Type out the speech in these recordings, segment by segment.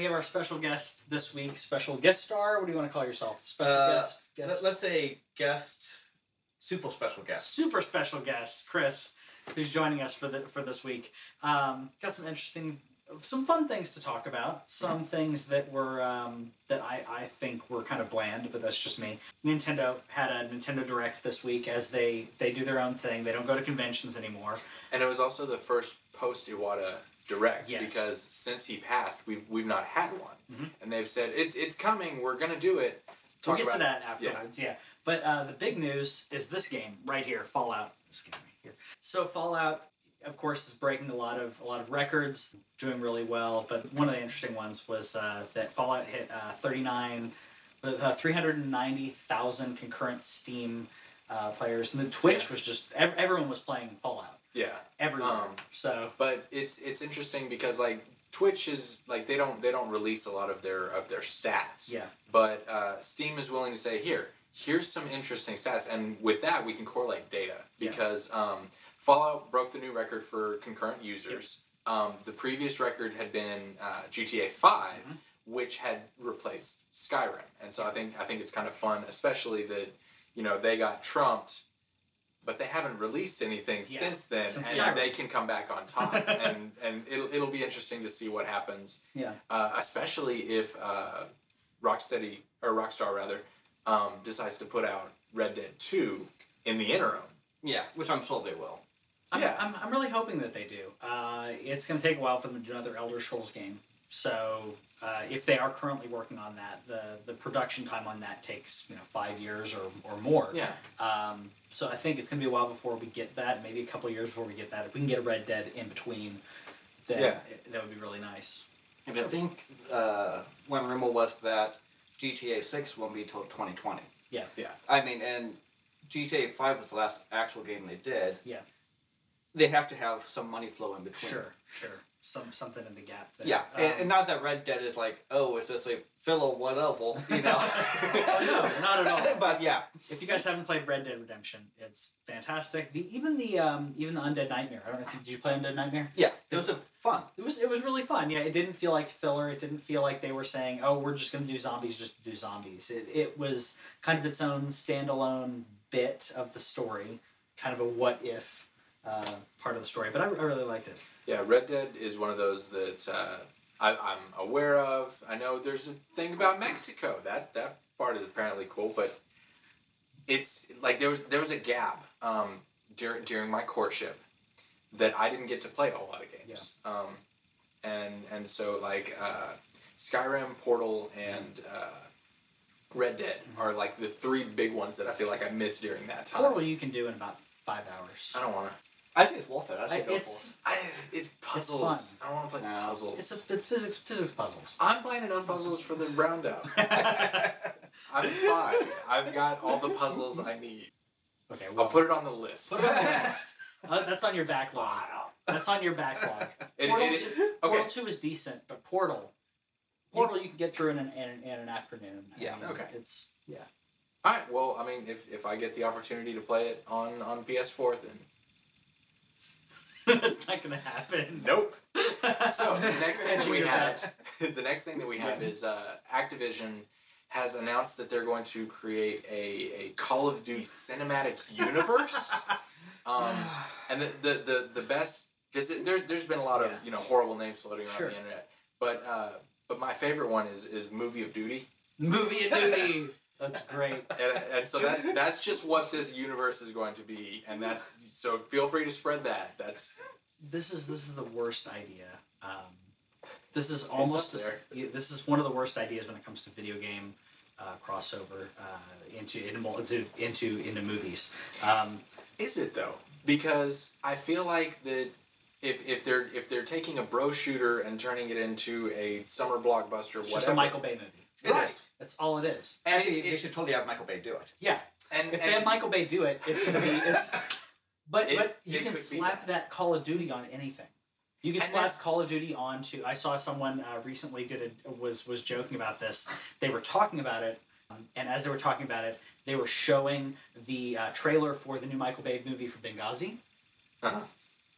we have our special guest this week. Special guest star. What do you want to call yourself? Special Uh, guest. Guest. Let, us say guest, super special guest. super special guest, Chris, who's joining us for the for this week. Um, got some interesting, some fun things to talk about. Some things that were um, that I, I think were kind of bland, but that's just me. Nintendo had a Nintendo Direct this week as they they do their own thing. They don't go to conventions anymore. And it was also the first post Iwata direct Yes. because since he passed, we've we've not had one, Mhm. and they've said it's it's coming. We're gonna do it. We'll Talk get to that afterwards. Yeah. But uh, the big news is this game right here, Fallout. This game right here. So Fallout, of course, is breaking a lot of a lot of records, doing really well. But one of the interesting ones was uh, that Fallout hit uh, thirty nine, uh, three hundred and ninety thousand concurrent Steam uh, players, and the Twitch Yeah. was just ev- everyone was playing Fallout Yeah, everywhere. Um, so but it's it's interesting because like Twitch is like they don't they don't release a lot of their of their stats. yeah, But uh, Steam is willing to say here here's some interesting stats, and with that we can correlate data Yeah. because um, Fallout broke the new record for concurrent users. Um, the previous record had been uh, GTA 5 Mhm. which had replaced Skyrim, and so I think I think it's kind of fun, especially that you know they got trumped, but they haven't released anything Yeah, since then, since and they can come back on top, and and it'll it'll be interesting to see what happens, yeah, uh, especially if uh, Rocksteady or Rockstar rather um, decides to put out Red Dead Two in the interim. Yeah, which I'm sure they will. I'm, Yeah. I'm, I'm really hoping that they do. Uh, it's going to take a while for them to do another Elder Scrolls game. So uh, if they are currently working on that, the the production time on that takes you know five years or, or more. Yeah, Um, so I think it's going to be a while before we get that. Maybe a couple of years before we get that. If we can get a Red Dead in between, then Yeah. it- that would be really nice. And I think uh, one rumor was that GTA 6 won't be until 2020. Yeah. yeah, I mean, and GTA 5 was the last actual game they did. Yeah. They have to have some money flow in between. Sure. Sure. Some something in the gap there. Yeah, and, Um, and not that Red Dead is like, oh, it's just a fill or whatever, you know. Oh, no, not at all. but yeah, If you guys haven't played Red Dead Redemption, it's fantastic. The even the um, even the Undead Nightmare. I don't know if you, did you play Undead Nightmare. yeah, it was a fun. It was it was really fun. Yeah, it didn't feel like filler. It didn't feel like they were saying, "Oh, we're just going to do zombies just do zombies." It it was kind of its own standalone bit of the story, kind of a what if uh, part of the story. But I, I really liked it. yeah. Red Dead is one of those that uh, I, I'm aware of. I know there's a thing about Mexico. That that part is apparently cool, but it's like there was there was a gap um, during during my courtship that I didn't get to play a whole lot of games. Um, and and so like uh, Skyrim, Portal, and uh, Red Dead are like the three big ones that I feel like I missed during that time. Portal you can do in about five hours. I don't want to. I think it's worth it. I I, say go it's I, it's puzzles. I don't want to play No. puzzles. it's a, it's physics physics puzzles. I'm playing enough puzzles for the roundup. I'm fine. I've got all the puzzles I need. Okay, I'll put it on the list. put it on the list. Uh, that's on your backlog. That's on your backlog. It- Portal, it- two, Portal two is decent, but Portal, Portal you can get through in an in, in an afternoon. Yeah. I mean, Okay. It's yeah. All right. Well, I mean, if, if I get the opportunity to play it on, on PS4, then That's not gonna happen. nope. So the next thing that we have, the next thing that we have is uh, Activision has announced that they're going to create a, a Call of Duty cinematic universe. um, and the the the, the best because there's there's been a lot of Yeah. you know horrible names floating around Sure. the internet, but uh, but my favorite one is is Movie of Duty, Movie of duty. That's great. and, and so that's that's just what this universe is going to be, and that's so feel free to spread that. That's This is this is the worst idea. Um, this is almost there. this is one of the worst ideas when it comes to video game uh, crossover uh, into into into into, into movies. Um, Is it though? Because I feel like that if, if they're if they're taking a bro shooter and turning it into a summer blockbuster, it's whatever, just a Michael Bay movie. It right? is. That's all it is. And, Actually, it- they should totally have Michael Bay do it. Yeah. and, If and they have Michael Bay do it, it's gonna be it's. But It- but you it can slap that. that. Call of Duty on anything. You can And slap Call of Duty onto. I saw someone uh, recently did a was was joking about this. They were talking about it, um, and as they were talking about it, they were showing the uh, trailer for the new Michael Bay movie for Benghazi. Uh-huh.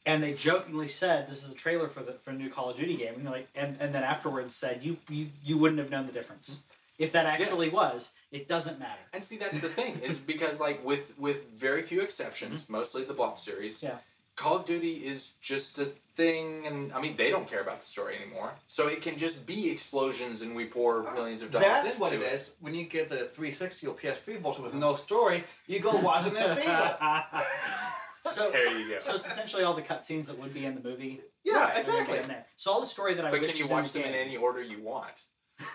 And they jokingly said this is the trailer for the for a new Call of Duty game, and like, and, and then afterwards said you you you wouldn't have known the difference if that actually was. It doesn't matter. And see, that's the thing is because like with with very few exceptions, mostly the Blob series. Mm-hmm. Yeah. Call of Duty is just a thing, and I mean they don't care about the story anymore. So it can just be explosions, and we pour millions of dollars That's into what it it. is. When you get the 360 or PS3 version with no story, you go watch it in the theater. so There you go. so it's essentially all the cutscenes that would be in the movie. Yeah, Right, exactly. in there. So all the story that I but wish can you was watch them the in game, any order you want?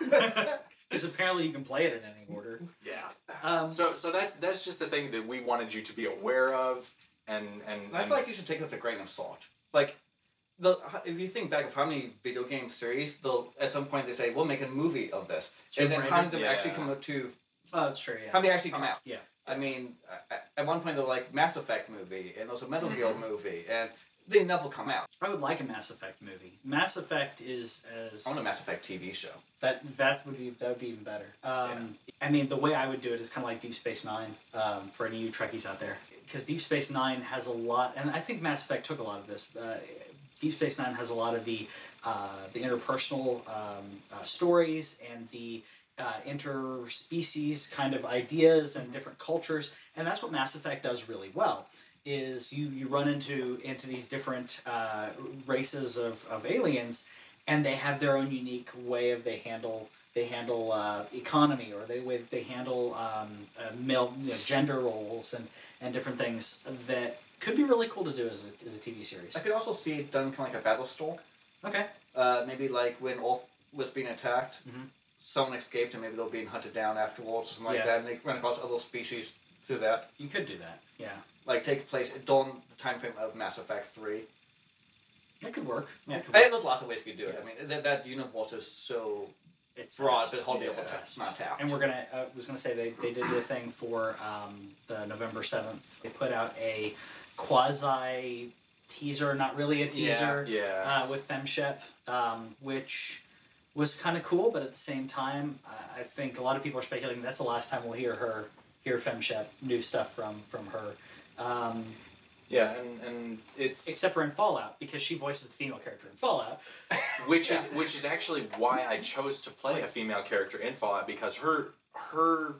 Because apparently you can play it in any order. Yeah. Um, So so that's that's just the thing that we wanted you to be aware of, and and, I feel like you should take it with a grain of salt. Like, the if you think back of how many video game series, they'll at some point they say we'll make a movie of this, Tomb and then how Raider? many of them Yeah. actually come out to oh, that's true. Yeah. how many actually come out? Yeah. I mean, at- one point they're like Mass Effect movie, and there's a Metal Gear movie, and they never come out. I would like a Mass Effect movie. Mass Effect is as I want a Mass Effect TV show. that that would be that would be even better. Um, I mean, the way I would do it is kind of like Deep Space Nine um, for any of you Trekkies out there, because Deep Space Nine has a lot, and I think Mass Effect took a lot of this. Uh, Deep Space Nine has a lot of the uh, the interpersonal um, uh, stories and the uh, interspecies kind of ideas and different cultures, and that's what Mass Effect does really well. Is you you run into into these different uh, races of, of aliens, and they have their own unique way of they handle they handle uh, economy or they way they handle um, uh, male you know, gender roles and, and different things that could be really cool to do as a, as a TV series. I could also see it done kind of like a Battlestar. Okay. Uh, maybe like when Earth was being attacked, Mhm. Someone escaped and maybe they were being hunted down afterwards or something like that, and they run across other species through that. You could do that. Yeah. Like take place during the time frame of Mass Effect 3. That could work. Yeah. And there's lots of ways you could do it. I mean, that, that universe is so It's broad, vast. but hardly It's ever not tapped. And we're gonna. I was gonna say they, they did the thing for um, the November seventh. They put out a quasi teaser, not really a Yeah. teaser, yeah. uh, with Femshep, um, which was kind of cool, but at the same time, I I think a lot of people are speculating that's the last time we'll hear her hear Femshep new stuff from from her. Um, yeah, and, and it's except for in Fallout, because she voices the female character in Fallout. which is which is actually why I chose to play a female character in Fallout because her her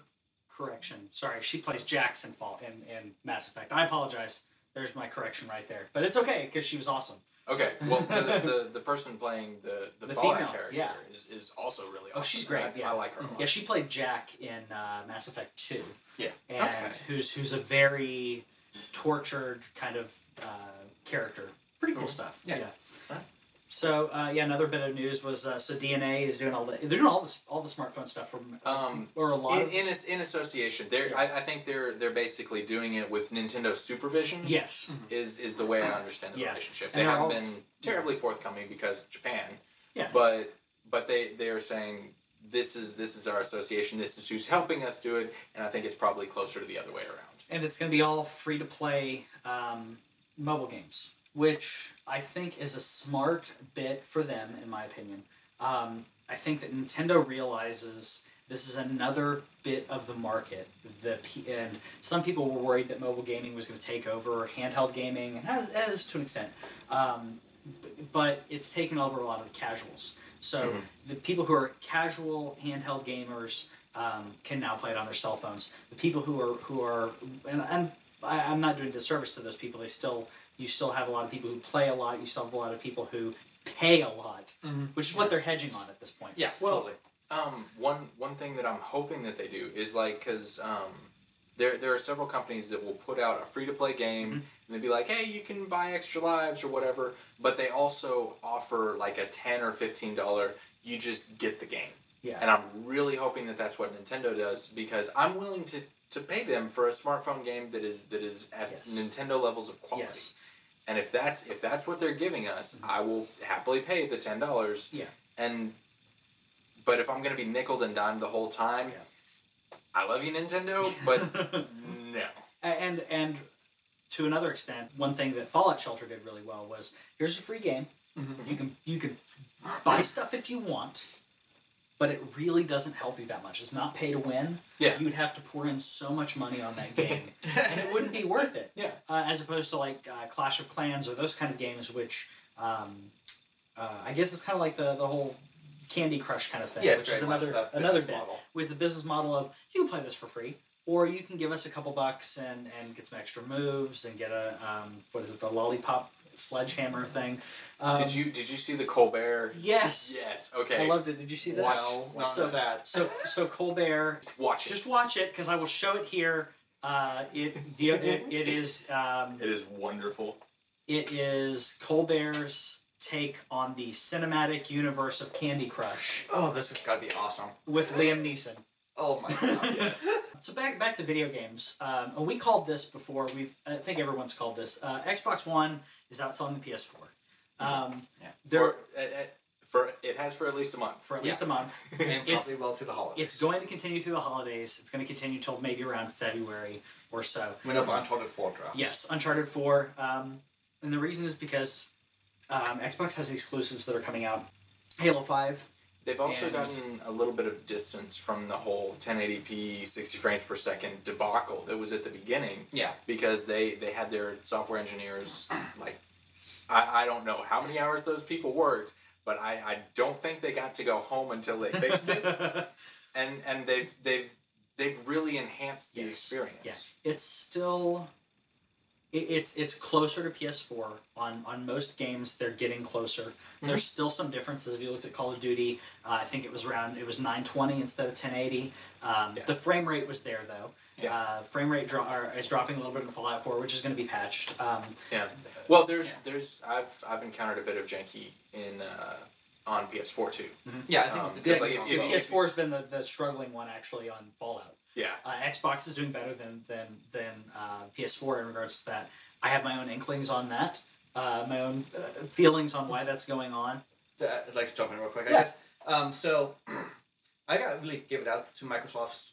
Correction. Sorry, she plays Jackson Fall in, in Mass Effect. I apologize. There's my correction right there. But it's okay because she was awesome. Okay well the, the, the person playing the the, The Fallout female, character yeah. is, is also really Oh, she's great, I, yeah. I like her. Yeah, she played Jack in uh, Mass Effect Two. Yeah. And Okay. who's who's a very tortured kind of uh, character. Pretty cool Mhm. stuff. Yeah. Right. So uh, yeah, another bit of news was uh, so DeNA is doing all the they're doing all this all the smartphone stuff from Um, or a lot in, in, in association, they're Yeah. I, I think they're they're basically doing it with Nintendo Supervision. yes is is the way I understand the Yeah. relationship. They haven't all- been terribly forthcoming because Japan. Yeah. But but they they are saying this is this is our association. This is who's helping us do it, and I think it's probably closer to the other way around. and it's going to be all free to play um, mobile games, which I think is a smart bit for them, in my opinion. Um, I think that Nintendo realizes this is another bit of the market. The P- and some people were worried that mobile gaming was going to take over handheld gaming, and has, has to an extent. Um, but it's taken over a lot of the casuals. So Mhm. the people who are casual handheld gamers um, can now play it on their cell phones. The people who are who are and, and I, I'm not doing disservice to those people. They still you still have a lot of people who play a lot. You still have a lot of people who pay a lot, Mhm. which is what they're hedging on at this point. Yeah, Well, totally. Um, one one thing that I'm hoping that they do is like because um, there there are several companies that will put out a free to play game Mhm. and they'd be like, hey, you can buy extra lives or whatever, but they also offer like a ten or fifteen dollar. You just get the game. Yeah. And I'm really hoping that that's what Nintendo does because I'm willing to, to pay them for a smartphone game that is that is at Yes. Nintendo levels of quality. Yes. And if that's if that's what they're giving us, Mhm. I will happily pay the ten dollars. Yeah. And but if I'm gonna be nickled and dimed the whole time, Yeah. I love you Nintendo, but no. And and to another extent, one thing that Fallout Shelter did really well was here's a free game. Mhm. You can you can buy stuff if you want, but it really doesn't help you that much. It's not pay to win. Yeah. You would have to pour in so much money on that game, and it wouldn't be worth it. Yeah. Uh, as opposed to like uh, Clash of Clans or those kind of games, which um, uh, I guess it's kind of like the, the whole Candy Crush kind of thing, Yeah, which is another another bit model. with the business model of you can play this for free, or you can give us a couple bucks and, and get some extra moves and get a um, what is it the lollipop sledgehammer thing. Um, did you did you see the Colbert? Yes. Yes. Okay. I loved it. Did you see this? Wow, not so, sad. so so Colbert. Watch it. Just watch it because I will show it here. Uh, it, the, it it is um, it is wonderful. it is Colbert's take on the cinematic universe of Candy Crush Oh, this has got to be awesome. with Liam Neeson. Oh my god. Yes. So back back to video games. Um, and we called this before. We've I think everyone's called this. Uh, Xbox One is outselling the PS4. Um, Yeah. There For, uh, uh, for it has for at least a month. for at least a month. and probably well through the holidays. It's going to continue through the holidays. It's going to continue till maybe around February or so. When of Uncharted 4 drops. Yes, Uncharted 4. Um, and the reason is because um, Xbox has the exclusives that are coming out. Halo 5. They've also And- gotten a little bit of distance from the whole 1080p 60 frames per second debacle that was at the beginning Yeah. because they they had their software engineers like I, I don't know how many hours those people worked but I, I don't think they got to go home until they fixed it and and they've they've they've really enhanced the Yes. experience Yeah, it's still it's it's closer to PS4 on on most games. They're getting closer. There's still some differences. If you looked at Call of Duty, uh, I think it was around it was 920 instead of 1080. Um, Yeah. The frame rate was there though. Yeah. Uh, frame rate dro- or is dropping a little bit in Fallout 4, which is going to be patched. Um, Yeah. Well, there's Yeah. there's I've I've encountered a bit of janky in uh, on PS4 too. Yeah, I think Um, the like, if- one- if- PS4 has been the, the struggling one actually on Fallout. Yeah. Uh, Xbox is doing better than than than uh, PS4 in regards to that. I have my own inklings on that, uh, my own uh, feelings on why that's going on. Uh, I'd like to jump in real quick, I Yeah. guess. Um, so, I got really give it out to Microsoft's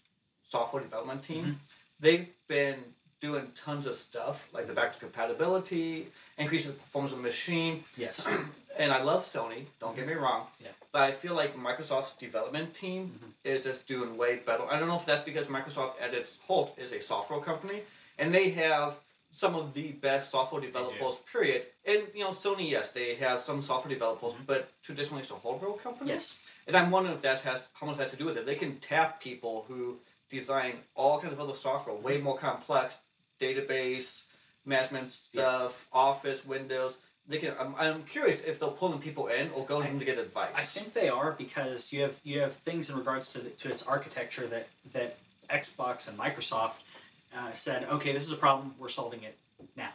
software development team. Mm-hmm. They've been doing tons of stuff, like the backwards compatibility, increasing the performance of the machine, Yes. and I love Sony. Don't get me wrong. Yeah. But I feel like Microsoft's development team Mm-hmm. is just doing way better. I don't know if that's because Microsoft at its whole is a software company, and they have some of the best software developers. Period. And you know, Sony, yes, they have some software developers, but traditionally it's a hardware company. Mm-hmm. Yes. And I'm wondering if that has how much that has to do with it. They can tap people who design all kinds of other software, way more complex, database management stuff, Office, Windows. They can. I'm, I'm curious if they'll pull in people in or go to them to get advice. I think they are because you have you have things in regards to the, to its architecture that that Xbox and Microsoft uh, said, okay, this is a problem, we're solving it now.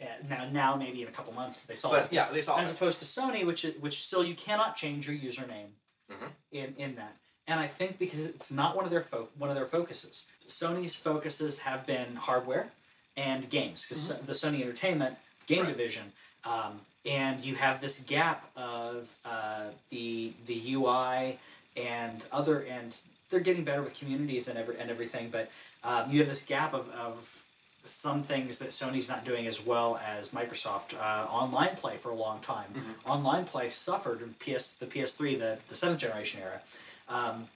Uh, now, now maybe in a couple months, but they solve But it. yeah, they saw as it. opposed to Sony, which is, which still you cannot change your username Mhm. in in that. And I think because it's not one of their fo- one of their focuses. Sony's focuses have been hardware and games because the Sony Entertainment game Right. division, um, and you have this gap of uh, the the UI and other and they're getting better with communities and every and everything, but um, you have this gap of, of some things that Sony's not doing as well as Microsoft. Uh, online play for a long time. Online play suffered in PS the PS3, the, the seventh generation era. Um,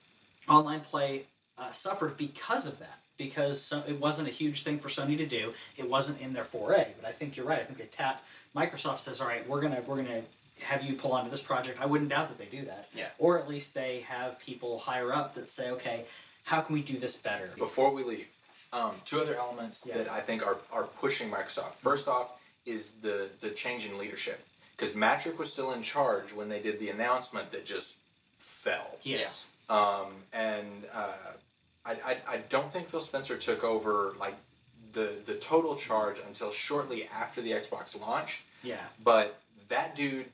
online play uh, suffered because of that. Because so, it wasn't a huge thing for Sony to do. It wasn't in their foray. But I think you're right. I think they tap. Microsoft says, "All right, we're gonna we're gonna have you pull onto this project." I wouldn't doubt that they do that. Yeah. Or at least they have people higher up that say, "Okay, how can we do this better?" Before we leave, um, two other elements Yeah. that I think are, are pushing Microsoft. First off is the, the change in leadership. Because Mattrick was still in charge when they did the announcement that just fell. Yes. Um, and uh, I, I, I don't think Phil Spencer took over like the, the total charge until shortly after the Xbox launch. Yeah. But that dude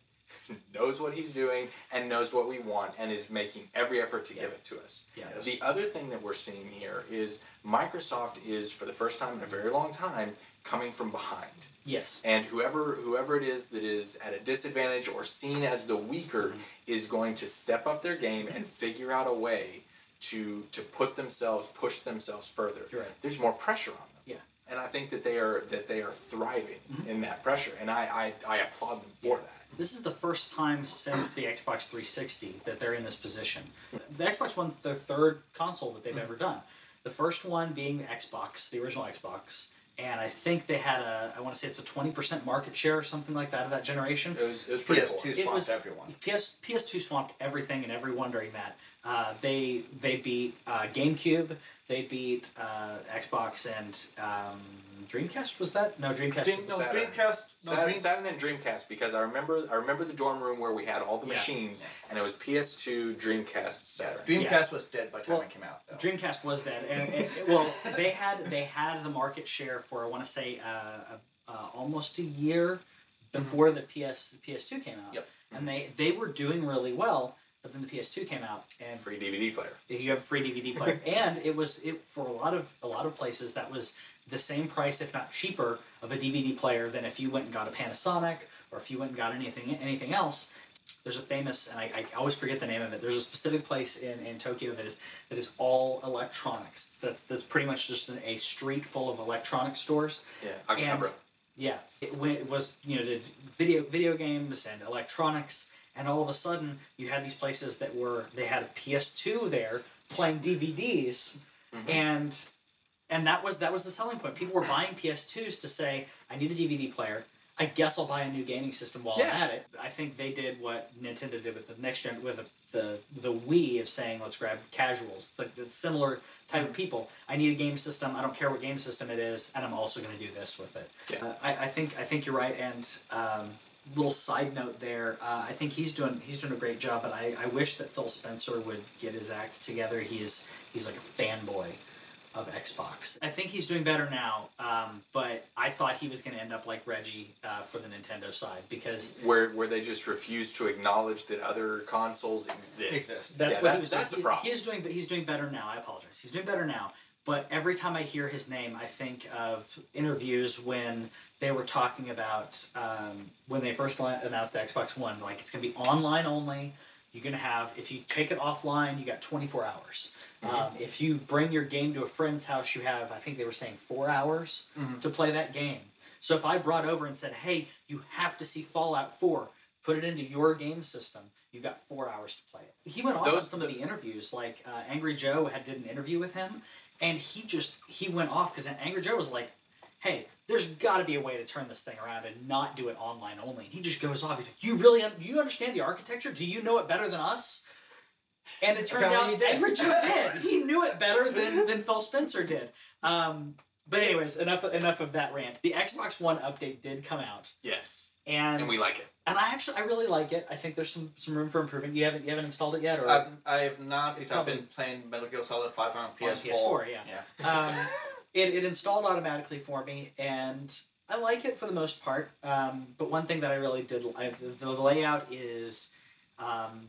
knows what he's doing and knows what we want and is making every effort to give it to us. Yeah. The other thing that we're seeing here is Microsoft is for the first time in a very long time coming from behind. Yes. And whoever whoever it is that is at a disadvantage or seen as the weaker mm-hmm. is going to step up their game and figure out a way to to put themselves push themselves further. Right. There's more pressure on. And I think that they are that they are thriving Mm-hmm. in that pressure, and I I, I applaud them for that. This is the first time since the Xbox 360 that they're in this position. The Xbox One's their third console that they've ever done. The first one being the Xbox, the original Xbox, and I think they had a I want to say it's a 20% market share or something like that of that generation. It was it was pretty PS2 cool. It swamped was- everyone. PS PS2 swamped everything and everyone during that. Uh, they they beat uh, GameCube, they beat uh, Xbox and um, Dreamcast. Was that no Dreamcast? Dream, no, Saturn. Dreamcast. No, Saturn, Dream, Saturn and Dreamcast because I remember I remember the dorm room where we had all the Yeah. machines and it was PS2 Dreamcast Saturn. Dreamcast was dead by the time Well, it came out. Though. Dreamcast was dead, and, and- well, they had they had the market share for I want to say uh, uh, almost a year before the PS PS2 came out, Yep. and they they were doing really well. But then the PS2 came out, and Free DVD player. you have a free DVD player, and it was it for a lot of a lot of places that was the same price, if not cheaper, of a DVD player than if you went and got a Panasonic or if you went and got anything anything else. There's a famous, and I, I always forget the name of it. There's a specific place in, in Tokyo that is that is all electronics. That's that's pretty much just an, a street full of electronic stores. Yeah, And- Akihabara. Yeah, it, it was you know did video video games and electronics, and all of a sudden you had these places that were they had a PS2 there playing DVDs, and and that was that was the selling point. People were buying PS2s to say, I need a DVD player. I guess I'll buy a new gaming system while Yeah. I'm at it. I think they did what Nintendo did with the next gen with the the, the Wii of saying let's grab casuals. It's like the similar type of people. I need a game system. I don't care what game system it is, and I'm also going to do this with it. Yeah. Uh, I, I think I think you're right. And um, little side note there, uh, I think he's doing he's doing a great job. But I, I wish that Phil Spencer would get his act together. He's he's like a fanboy of Xbox. I think he's doing better now. Um, but I thought he was going to end up like Reggie uh, for the Nintendo side because Where where they just refuse to acknowledge that other consoles exist. Exist. That's yeah, what that's, he was that's doing. a problem. He, he is doing, but he's doing better now. I apologize. He's doing better now. But every time I hear his name, I think of interviews when they were talking about um, when they first announced the Xbox One. Like it's going to be online only. You're going to have if you take it offline, you got 24 hours. Mm-hmm. Um, if you bring your game to a friend's house, you have I think they were saying four hours Mm-hmm. to play that game. So if I brought over and said, "Hey, you have to see Fallout 4," put it into your game system. You got four hours to play it. He went off on Those- some of the interviews. Like uh, Angry Joe had did an interview with him, and he just he went off because Angry Joe was like, "Hey, there's got to be a way to turn this thing around and not do it online only." And he just goes off. He's like, "You really do you understand the architecture? Do you know it better than us?" And it turned out he did. He knew it better than than Phil Spencer did. Um, but anyways, enough enough of that rant. The Xbox One update did come out, yes, and and we like it. and I actually I really like it. I think there's some some room for improvement. You haven't you haven't installed it yet, or I've, I have not I've been playing Metal Gear Solid 5 on PS4. PS4, yeah. yeah. um, it, it installed automatically for me, and I like it for the most part. Um, but one thing that I really did, I, the layout is, um,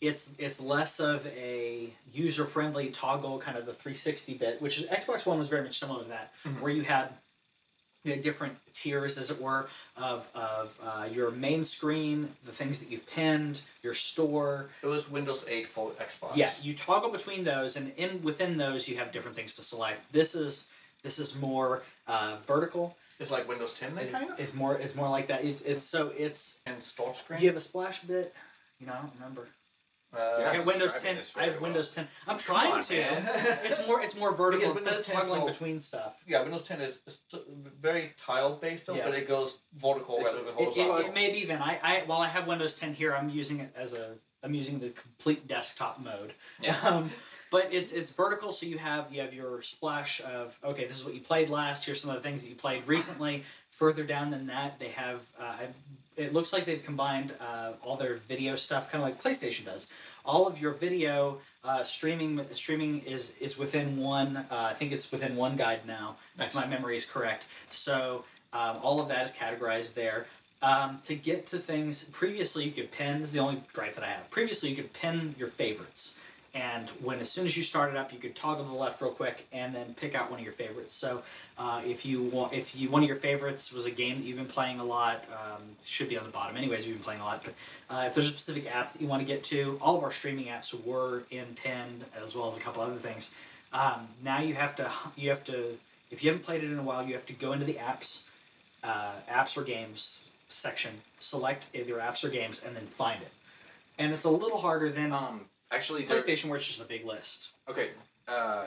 it's it's less of a user friendly toggle, kind of the 360 bit, which is Xbox One was very much similar to that, Mhm. where you had had different tiers, as it were, of of uh, your main screen, the things that you've pinned, your store, It was Windows 8 for Xbox. yeah, you toggle between those, and in within those you have different things to select. This is this is more uh, vertical. It's like Windows 10 then, kind of? It's more it's more like that. It's, it's so it's and start screen? Do you have a splash bit. You know, I don't remember. Uh, I Yeah. have Windows describing 10. this I have well. Windows 10. I'm trying on, to. it's more it's more vertical Because instead of Windows 10 toggling between stuff. Yeah, Windows 10 is, very tile based, Yeah. but it goes vertical It's- rather than It, it, horizontal. it may be then. I, I while I have Windows 10 here, I'm using it as a I'm using the complete desktop mode. Yeah. Um, but it's it's vertical, so you have you have your splash of okay, this is what you played last. Here's some of the things that you played recently. Further down than that, they have. Uh, I- it looks like they've combined uh, all their video stuff, kind of like PlayStation does. All of your video uh, streaming streaming is is within one. Uh, I think it's within one guide now, Nice. if my memory is correct. So um, all of that is categorized there. Um, to get to things, previously you could pin. This is the only gripe that I have. Previously, you could pin your favorites, and when as soon as you start it up, you could toggle to the left real quick and then pick out one of your favorites. So uh, if you want, if you one of your favorites was a game that you've been playing a lot, um, should be on the bottom. Anyways, you've been playing a lot. But uh, if there's a specific app that you want to get to, all of our streaming apps were in pinned as well as a couple other things. Um, now you have to you have to If you haven't played it in a while, you have to go into the apps, uh, apps or games section, select either apps or games, and then find it. And it's a little harder than Um, actually, there, PlayStation, where it's just a big list. Okay. Uh,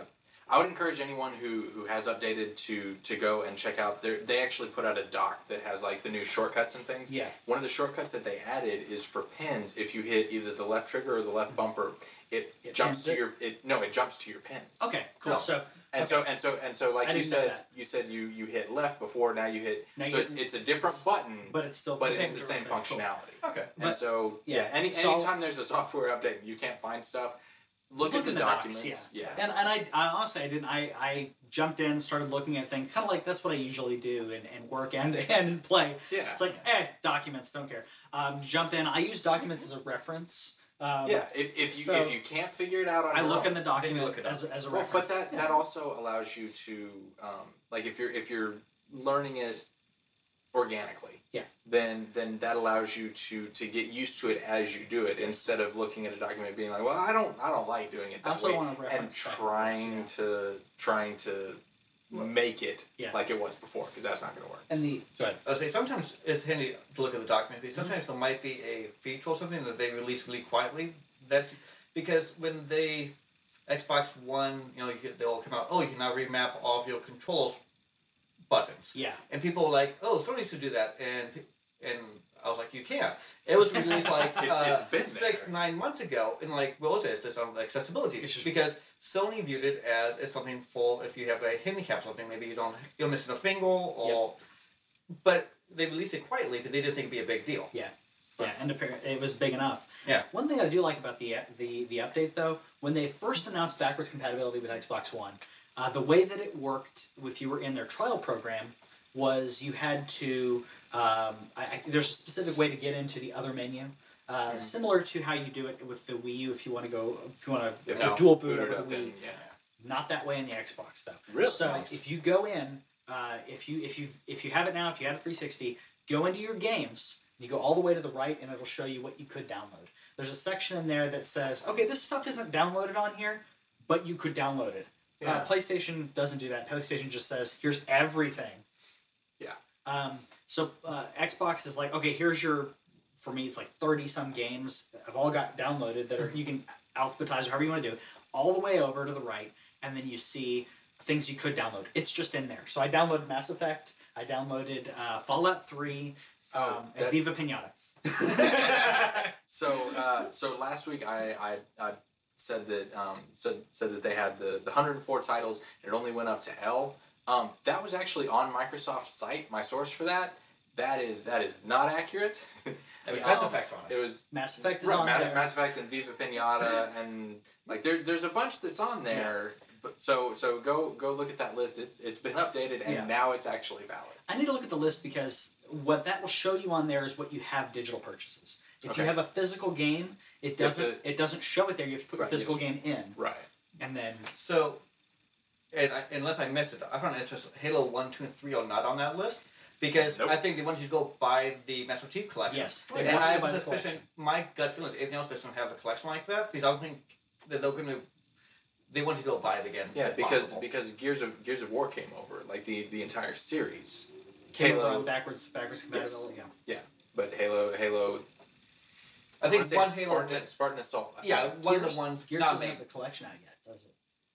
I would encourage anyone who, who has updated to to go and check out their they actually put out a doc that has like the new shortcuts and things. Yeah. One of the shortcuts that they added is for pins. If you hit either the left trigger or the left bumper, it, It jumps to it? your it no it jumps to your pins. Okay, cool. No. So And okay. so and so and so like you said you said you you hit left before now you hit Now so you- it's, it's a different it's- button but it's still but the it's same the same Okay, cool. functionality. Okay. And But- so yeah, yeah, any so- anytime there's a software update you can't find stuff, look, at the, in docs, documents. yeah. And and I, I honestly I didn't I, I jumped in, started looking at things, kind of like that's what I usually do and, and work and and play. Yeah. It's like eh, documents, don't care. Um, jump in. I use documents as a reference. Um, Yeah, if, if you so- if you can't figure it out on I look own, in the document look it as, a- as a well, reference. but that Yeah. that also allows you to um, like if you're if you're learning it organically. Yeah. Then then that allows you to to get used to it as you do it instead of looking at a document being like, well, I don't I don't like doing it I that also way want to and reference that. trying Yeah. to trying to make it Yeah. like it was before because that's not going to work. And the go ahead. I would say sometimes it's handy to look at the document, but sometimes there might be a feature or something that they release really quietly. That because when they Xbox One, you know, you can, they'll come out. Oh, you can now remap all of your controls buttons, Yeah. and people were like, "Oh, Sony used to do that," and and I was like, "You can't." It was released like uh, it's six nine months ago, and like, what was it? It's just on accessibility It's just- because Sony viewed it as it's something for if you have a handicap or something, maybe you don't you're missing a finger or, but they released it quietly because they didn't think it'd be a big deal. Yeah, Yeah, and apparently it was big enough. Yeah. One thing I do like about the the the update though, when they first announced backwards compatibility with Xbox One, uh, the way that it worked, if you were in their trial program, was you had to. Um, I, I, there's a specific way to get into the other menu. Uh, Mhm. Similar to how you do it with the Wii U, if you want to go, if you want to to dual boot over the Wii, yeah. not that way in the Xbox though. Really? So Nice. if you go in, uh, if you if you if you have it now, if you have a 360, go into your games. You go all the way to the right, and it'll show you what you could download. There's a section in there that says, okay, this stuff isn't downloaded on here, but you could download it. Yeah. Uh, PlayStation doesn't do that. PlayStation just says, here's everything. Yeah. Um, so uh, Xbox is like, okay, here's your. For me, it's like thirty some games that have all got downloaded that are you can alphabetize or however you want to do it, all the way over to the right, and then you see things you could download. It's just in there. So I downloaded Mass Effect. I downloaded uh, Fallout Three, um, Oh, and Viva Pinata. so uh, so last week I, I, I said that um, said said that they had the, the 104 titles and it only went up to L. Um, that was actually on Microsoft's site. My source for that that is that is not accurate. There was Yeah. Mass Um, Effect on it. It was Mass Effect is right, on Mass, there. Mass Effect and Viva Pinata and like there there's a bunch that's on there. But so so go go look at that list. It's it's been updated and Yeah. now it's actually valid. I need to look at the list because what that will show you on there is what you have digital purchases. If Okay. you have a physical game, it doesn't it doesn't show it there. You have to put Right, your physical game in, Right. and then So, and I, unless I missed it, I found it just Halo One, Two, and Three are not on that list because Nope. I think they want you to go buy the Master Chief collection. yes, they And I to have buy a suspicion. collection. My gut feeling is anything else doesn't have a collection like that because I don't think that they're going to. They want to go buy it again. Yeah, because possible. because Gears of Gears of War came over, like the the entire series. Came Halo- over on backwards backwards compatibility. Yeah. But Halo Halo I think one Halo. Spartan, Spartan Assault. I yeah, think. one of the ones Gears not doesn't made. have the collection out yet, does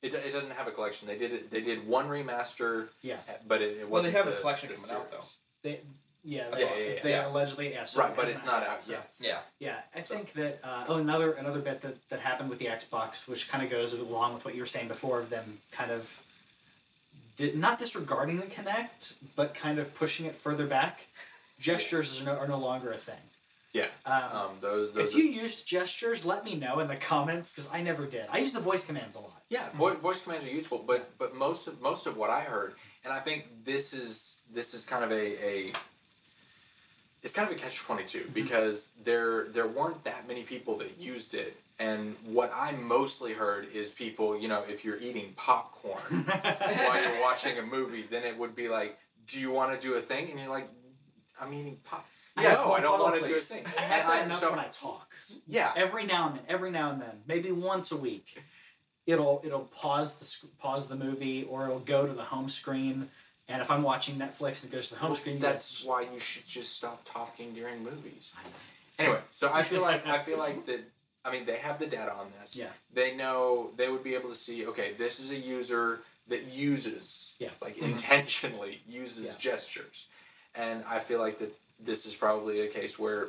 it? It, it doesn't have a collection. They did it. They did one remaster. Yeah. But it, it Well, they wasn't have a collection the coming out, though. They, yeah, Yeah, they, yeah, yeah, they yeah. allegedly yeah. So Right, but hasn't it's not out yet. yet. Yeah. Yeah, I think that uh, oh another another bit that, that happened with the Xbox, which kind of goes along with what you were saying before of them kind of di- not disregarding the Kinect, but kind of pushing it further back. Gestures are no, are no longer a thing. Yeah. Um, Um, those those. if are- you used gestures, let me know in the comments because I never did. I use the voice commands a lot. yeah, voice, voice commands are useful, but but most of most of what I heard, and I think this is this is kind of a, a it's kind of a catch twenty two because there there weren't that many people that used it, and what I mostly heard is people, you know, if you're eating popcorn while you're watching a movie, then it would be like, do you want to do a thing? And you're like, I'm eating pop. Yes, no, I don't bottle, want to do a thing. I have And that enough so- when I talk. yeah, Every now and then, every now and then, maybe once a week. it'll it'll pause the pause the movie or it'll go to the home screen. And if I'm watching Netflix and it goes to the home Well, screen, that's go- why you should just stop talking during movies. Anyway, so I feel like I feel like that. I mean, they have the data on this. Yeah. They know they would be able to see. Okay, this is a user that uses, Yeah. like Mhm. intentionally uses Yeah. gestures, and I feel like that this is probably a case where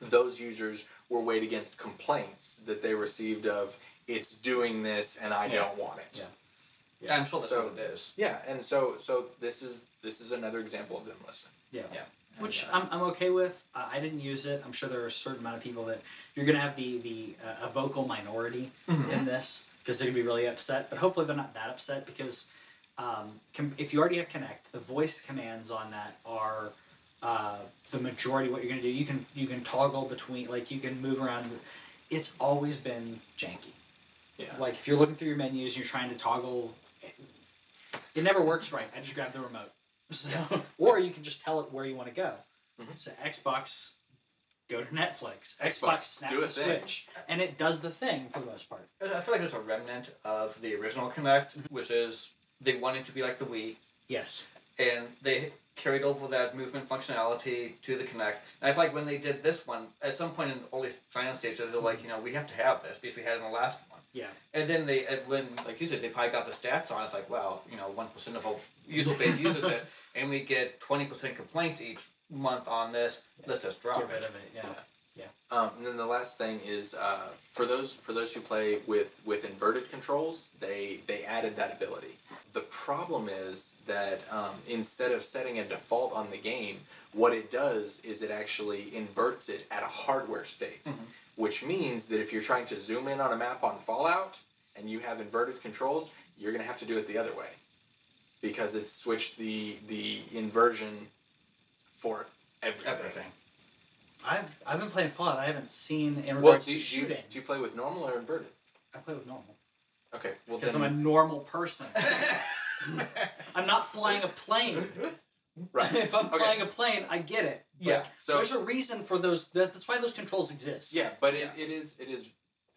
those users were weighed against complaints that they received of it's doing this and I Yeah. don't want it. Yeah. I'm sure that's So- what it is. Yeah, and so so this is this is another example of them listening. yeah. Yeah. Which uh, I'm, I'm okay with. Uh, I didn't use it. I'm sure there are a certain amount of people that you're going to have the the uh, a vocal minority Mhm. in this because they're going to be really upset. But hopefully they're not that upset because um, com- if you already have Kinect, the voice commands on that are uh, the majority. of What you're going to do, you can you can toggle between like you can move around. It's always been janky. yeah. Like if you're looking through your menus, you're trying to toggle. It never works right. I just grab the remote. So, or you can just tell it where you want to go. Mhm. So Xbox, go to Netflix. Xbox, snap do a the thing. switch, and it does the thing for the most part. I feel like there's a remnant of the original Kinect, which is they wanted to be like the Wii, Yes. and they carried over that movement functionality to the Kinect. And I feel like when they did this one, at some point in the early finance stages, they're like, mm-hmm. you know, we have to have this because we had it in the last one. Yeah. And then they, and when, like you said, they probably got the stats on. It's like, well, you know, one percent of our user base uses it, and we get twenty percent complaints each month on this. Let's just drop Get rid it. of it. Yeah. Um, and then the last thing is uh, for those for those who play with with inverted controls, they they added that ability. The problem is that um, instead of setting a default on the game, what it does is it actually inverts it at a hardware state, Mhm. which means that if you're trying to zoom in on a map on Fallout and you have inverted controls, you're gonna have to do it the other way, because it's switched the the inversion for everything. Everything. I've I've been playing Fallout. I haven't seen in Well, regards do to do shooting. do you play with normal or inverted? I play with normal Okay, well because then, I'm a normal person. I'm not flying a plane. right. if I'm Okay. flying a plane, I get it. Yeah. So there's a reason for those. That, that's why those controls exist. yeah, but it, it is it is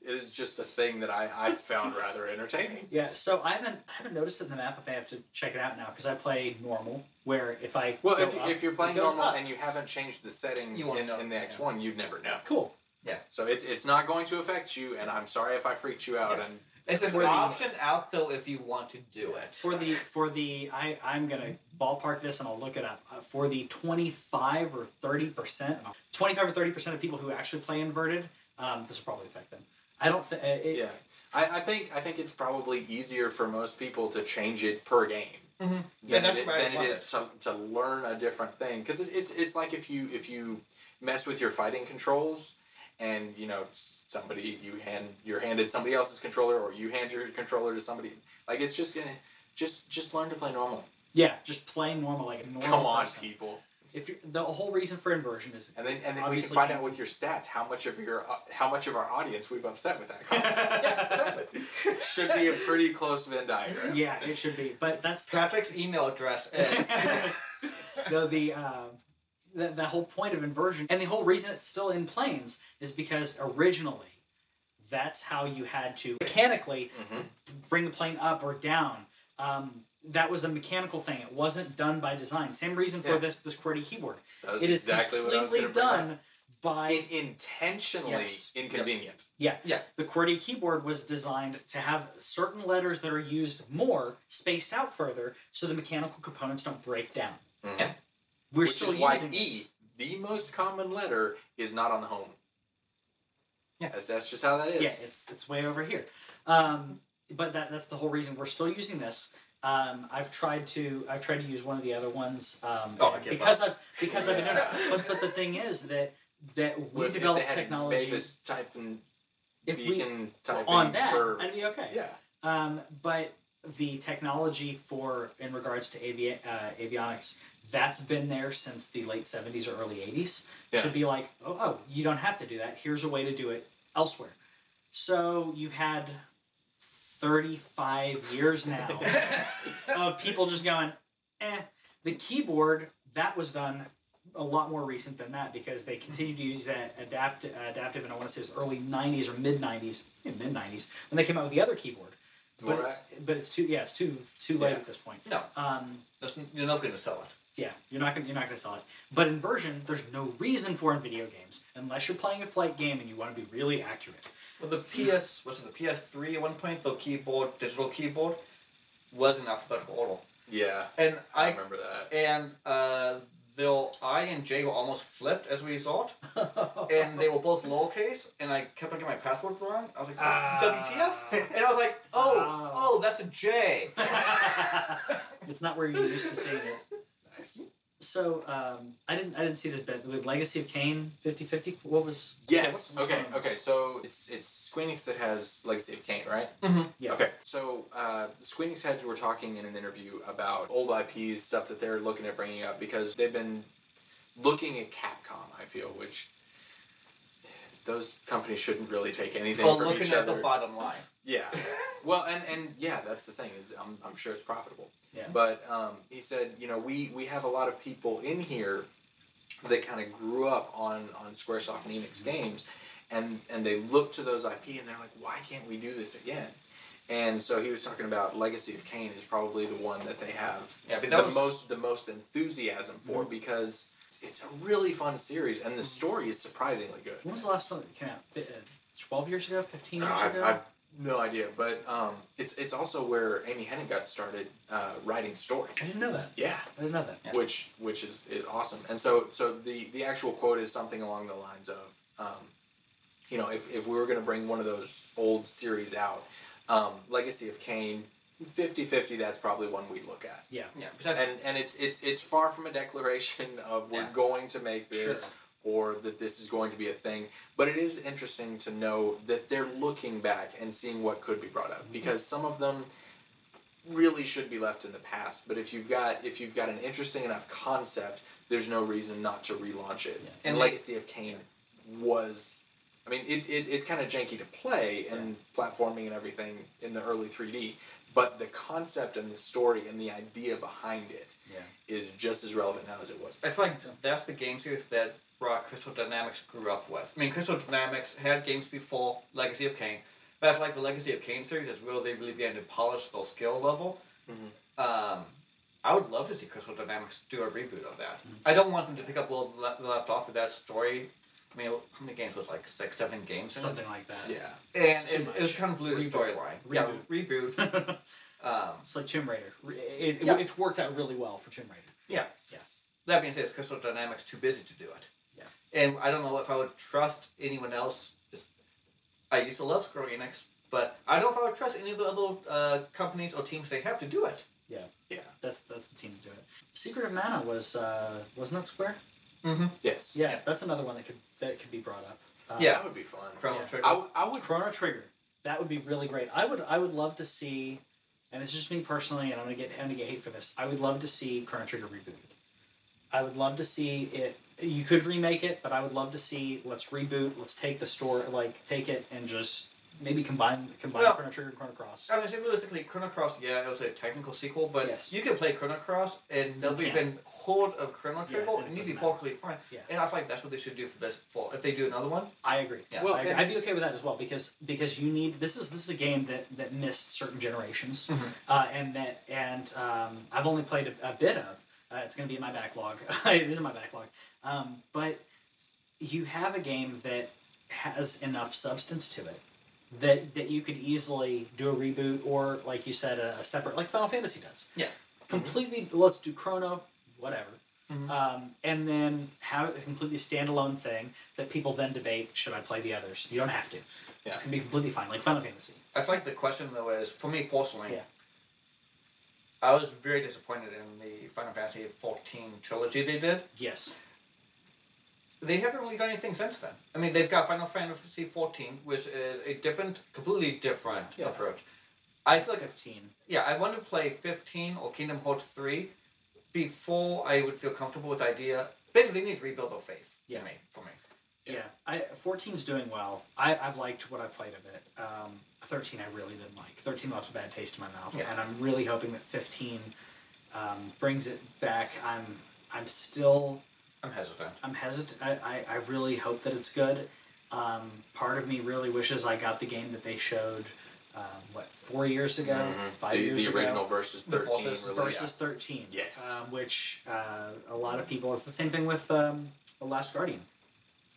it is just a thing that I I found rather entertaining. Yeah, so I haven't I haven't noticed it in the map. I have to check it out now because I play normal, where if I Well, go if, you, up, if you're playing normal up. and you haven't changed the setting You in, know, in the yeah. X one, you'd never know. cool. Yeah. So it's it's not going to affect you, and I'm sorry if I freaked you out. Yeah. And It's an For the- option out though if you want to do it. For the for the I I'm gonna ballpark this and I'll look it up uh, for the 25 or 30 percent 25 or 30 percent of people who actually play inverted. Um, this will probably affect them. I don't think. It, yeah, I, I think I think it's probably easier for most people to change it per game. Mm-hmm. than, Yeah, that's it, than it love is to, to learn a different thing because it, it's it's like if you if you mess with your fighting controls and you know somebody you hand you're handed somebody else's controller or you hand your controller to somebody like it's just gonna just just learn to play normal. yeah, just play normal like a normal. Come on, person. people, If you the whole reason for inversion is and then and then we can find out with your stats how much of your uh, how much of our audience we've upset with that. comment. yeah, exactly. Should be a pretty close Venn diagram. yeah, it should be, but that's Patrick's email address is. no, the, uh, the the whole point of inversion and the whole reason it's still in planes is because originally that's how you had to mechanically Mhm. bring the plane up or down. Um, that was a mechanical thing. It wasn't done by design. Same reason for Yeah. this this QWERTY keyboard. That was It is exactly what I was completely up. done by In, intentionally Yes. inconvenient. yeah. Yeah. The QWERTY keyboard was designed to have certain letters that are used more spaced out further, so the mechanical components don't break down. Mhm. Yeah. We're Which still is why using it. E, the most common letter, is not on the home. Yeah. That's, that's just how that is. Yeah, it's it's way over here. Um, but that that's the whole reason we're still using this. Um, I've tried to I've tried to use one of the other ones um, Oh, because I've because I've been but but the thing is that that we if- developed technology Mavis type and if we type on that for I'd be okay. yeah. Um, but the technology for in regards to avi- uh, avionics that's been there since the late 70s or early 80s Yeah. to be like oh, oh you don't have to do that here's a way to do it elsewhere so you've had 35 years now of people just going eh the keyboard that was done a lot more recent than that because they continued to use that adapt, adaptive and i want to say it was early 90s or mid 90s mid 90s when they came out with the other keyboard but it's but it's too yeah it's too too late Yeah. at this point. No. Um, That's, you're not going to sell it. yeah, you're not gonna you're not gonna sell it. But inversion, there's no reason for in video games unless you're playing a flight game and you want to be really accurate. Well, the PS was it the PS3 at one point? The keyboard, digital keyboard, was in alphabetical order, Yeah, and I I remember that. and uh, the I and J were almost flipped as a result, and they were both lowercase, and I kept on getting my password wrong. I was like, Ah. WTF? And I was like, oh, Ah. oh, that's a J. it's not where you're used to seeing it. Nice. So um, I didn't I didn't see this bit with Legacy of Kain 50-50. What was Yes. what's Okay. going? Okay. So it's it's Squeenix that has Legacy of Kain, right? Mm-hmm. Yeah. Okay. So uh, the Squeenix heads were talking in an interview about old IPs, stuff that they're looking at bringing up because they've been looking at Capcom. I feel which those companies shouldn't really take anything Well, from looking each at other. the bottom line. Yeah. well, and and yeah, that's the thing is I'm I'm sure it's profitable. Yeah. But um, he said, you know, we we have a lot of people in here that kind of grew up on on SquareSoft and Enix games, and and they look to those IP and they're like, why can't we do this again? And so he was talking about Legacy of Kain is probably the one that they have Yeah, but the was- most the most enthusiasm for because it's a really fun series and the story is surprisingly good. When was the last one that came out? Uh, Twelve years ago? Fifteen years I've, ago? I've no idea, but um, it's it's also where Amy Hennig got started uh, writing story. I didn't know that. Yeah, I didn't know that. Yeah. which which is, is awesome. And so so the the actual quote is something along the lines of, um, you know, if, if we were going to bring one of those old series out, um, Legacy of Kain, 50-50, that's probably one we'd look at. Yeah. Yeah, And and it's it's it's far from a declaration of we're Yeah. going to make this Sure. Or that this is going to be a thing. But it is interesting to know that they're looking back and seeing what could be brought up Mm-hmm. because some of them really should be left in the past. But if you've got if you've got an interesting enough concept, there's no reason not to relaunch it. Yeah. And And Legacy of Kain was. I mean, it, it, it's kind of janky to play and platforming and everything in the early 3D, but the concept and the story and the idea behind it Yeah. is just as relevant now as it was. I feel like that's the game series that brought Crystal Dynamics grew up with. I mean, Crystal Dynamics had games before Legacy of Kain, but I feel like the Legacy of Kain series is where they really began to polish their skill level. Um, I would love to see Crystal Dynamics do a reboot of that. I don't want them to pick up where they left off with that story. I mean, how many games was it, like six, seven games? in? Something like that. Yeah. And It's too it, it was much. kind of lose Reboot. storyline. Yeah, reboot. um, it's like Tomb Raider. It, it, Yeah. It's worked out really well for Tomb Raider. Yeah. Yeah. That being said, is Crystal Dynamics too busy to do it? Yeah. And I don't know if I would trust anyone else. I used to love Square Enix, but I don't know if I would trust any of the other uh, companies or teams they have to do it. Yeah. Yeah. That's that's the team to do it. Secret of Mana was uh, wasn't that Square? Mm-hmm. Yes. Yeah, that's another one that could that could be brought up. Uh, Yeah. That would be fun. Chrono Yeah. Trigger. I, w- I would. Chrono Trigger. That would be really great. I would I would love to see, and it's just me personally, and I'm gonna get I'm gonna get hate for this. I would love to see Chrono Trigger rebooted. I would love to see it. You could remake it, but I would love to see let's reboot. Let's take the story, like take it and just maybe combine combine Well- Chrono Trigger and Chrono Cross. I mean, say realistically, Chrono Cross, yeah, it was a technical sequel, but Yes. you can play Chrono Cross and nobody can. even heard of Chrono Trigger, and it and you'd doesn't be matter. perfectly fine. Yeah. And I feel like that's what they should do for this. For if they do another one, I agree. Yeah. Well, I agree. and- I'd be okay with that as well because because you need this is this is a game that that missed certain generations, Mhm. uh, and that and um, I've only played a, a bit of. Uh, it's going to be in my backlog. it is in my backlog, um, but you have a game that has enough substance to it that that you could easily do a reboot or like you said a, a separate like Final Fantasy does. Yeah. Completely. Let's do Chrono, whatever. Mhm. Um, and then have it a completely standalone thing that people then debate should I play the others? You don't have to. Yeah. It's gonna be completely fine, like Final Fantasy. I feel like the question though is for me personally. Yeah. I was very disappointed in the Final Fantasy XIV trilogy they did. Yes. They haven't really done anything since then. I mean, they've got Final Fantasy XIV, which is a different, completely different Yeah. approach. I feel like, Fifteen. yeah, I want to play 15 or Kingdom Hearts 3 before I would feel comfortable with the idea. Basically, they need to rebuild their faith. Yeah. For me, for me. Yeah. I 14's doing well. I, I've liked what I played of it. Um, 13 I really didn't like. 13 left a bad taste in my mouth. Yeah. And I'm really hoping that 15 um, brings it back. I'm I'm still I'm hesitant. I'm hesitant. I, I, I really hope that it's good. Um, part of me really wishes I got the game that they showed um, what four years ago, Mhm. five the, years the ago. The original versus The 13 versus- versus 13. Yes. Um, which uh, a lot of people, it's the same thing with um, The Last Guardian.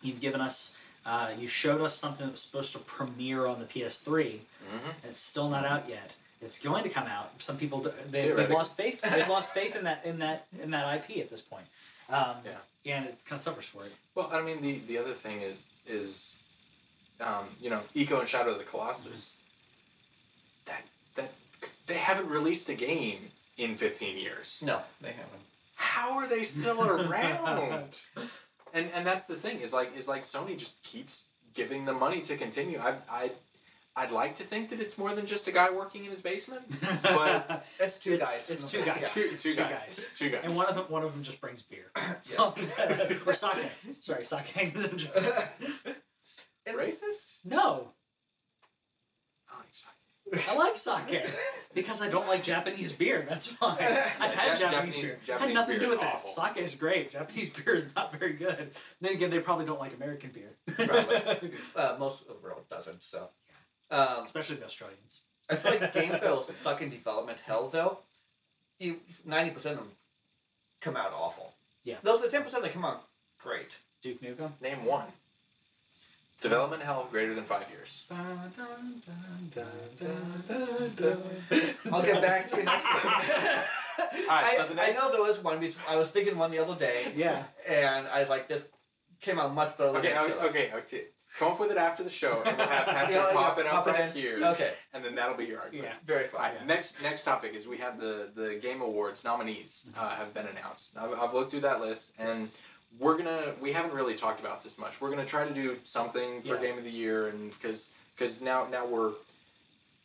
You've given us, uh, you showed us something that was supposed to premiere on the PS3. Mhm. It's still not out yet. It's going to come out. Some people, they, they've lost faith. They've lost faith in that in that in that IP at this point. Um, Yeah. And it kind of suffers for it. Well, I mean, the, the other thing is is, um, you know, Ico and Shadow of the Colossus. That that they haven't released a game in fifteen years. No, they haven't. How are they still around? and and that's the thing is like is like Sony just keeps giving them money to continue. I I. I'd like to think that it's more than just a guy working in his basement, but It's two It's- guys. it's two guys. Yeah. two, two, Two guys. guys. two guys, and one of them, one of them just brings beer. Yes. or sake. Sorry, sake. racist. no, I like sake. I like sake because I don't like Japanese beer. That's fine. I've had Ja- Japanese, Japanese- beer. Japanese had nothing to do beer with is that. awful. Sake is great. Japanese beer is not very good. Then again, they probably don't like American beer. Probably. Uh, most of the world doesn't. So, um, Especially the Australians. I feel like games that are stuck in development hell though, you ninety percent of them come out awful. Yeah. Those are the ten percent that come out great. Duke Nukem. Name one. Development hell greater than five years. I'll get back to you next week. Alright, so I, the I know there was one. because I was thinking one the other day, Yeah. and I was like, this came out much better. Okay, than okay, okay, okay. Come up with it after the show, and we'll have Patrick Yeah, yeah, pop it up pop right here, Okay, and then that'll be your argument. Yeah. very fine. Alright, next next topic is we have the the Game Awards nominees uh, have been announced. I've, I've looked through that list, and we're gonna we haven't really talked about this much. We're gonna try to do something for Yeah. Game of the Year, and because because now now we're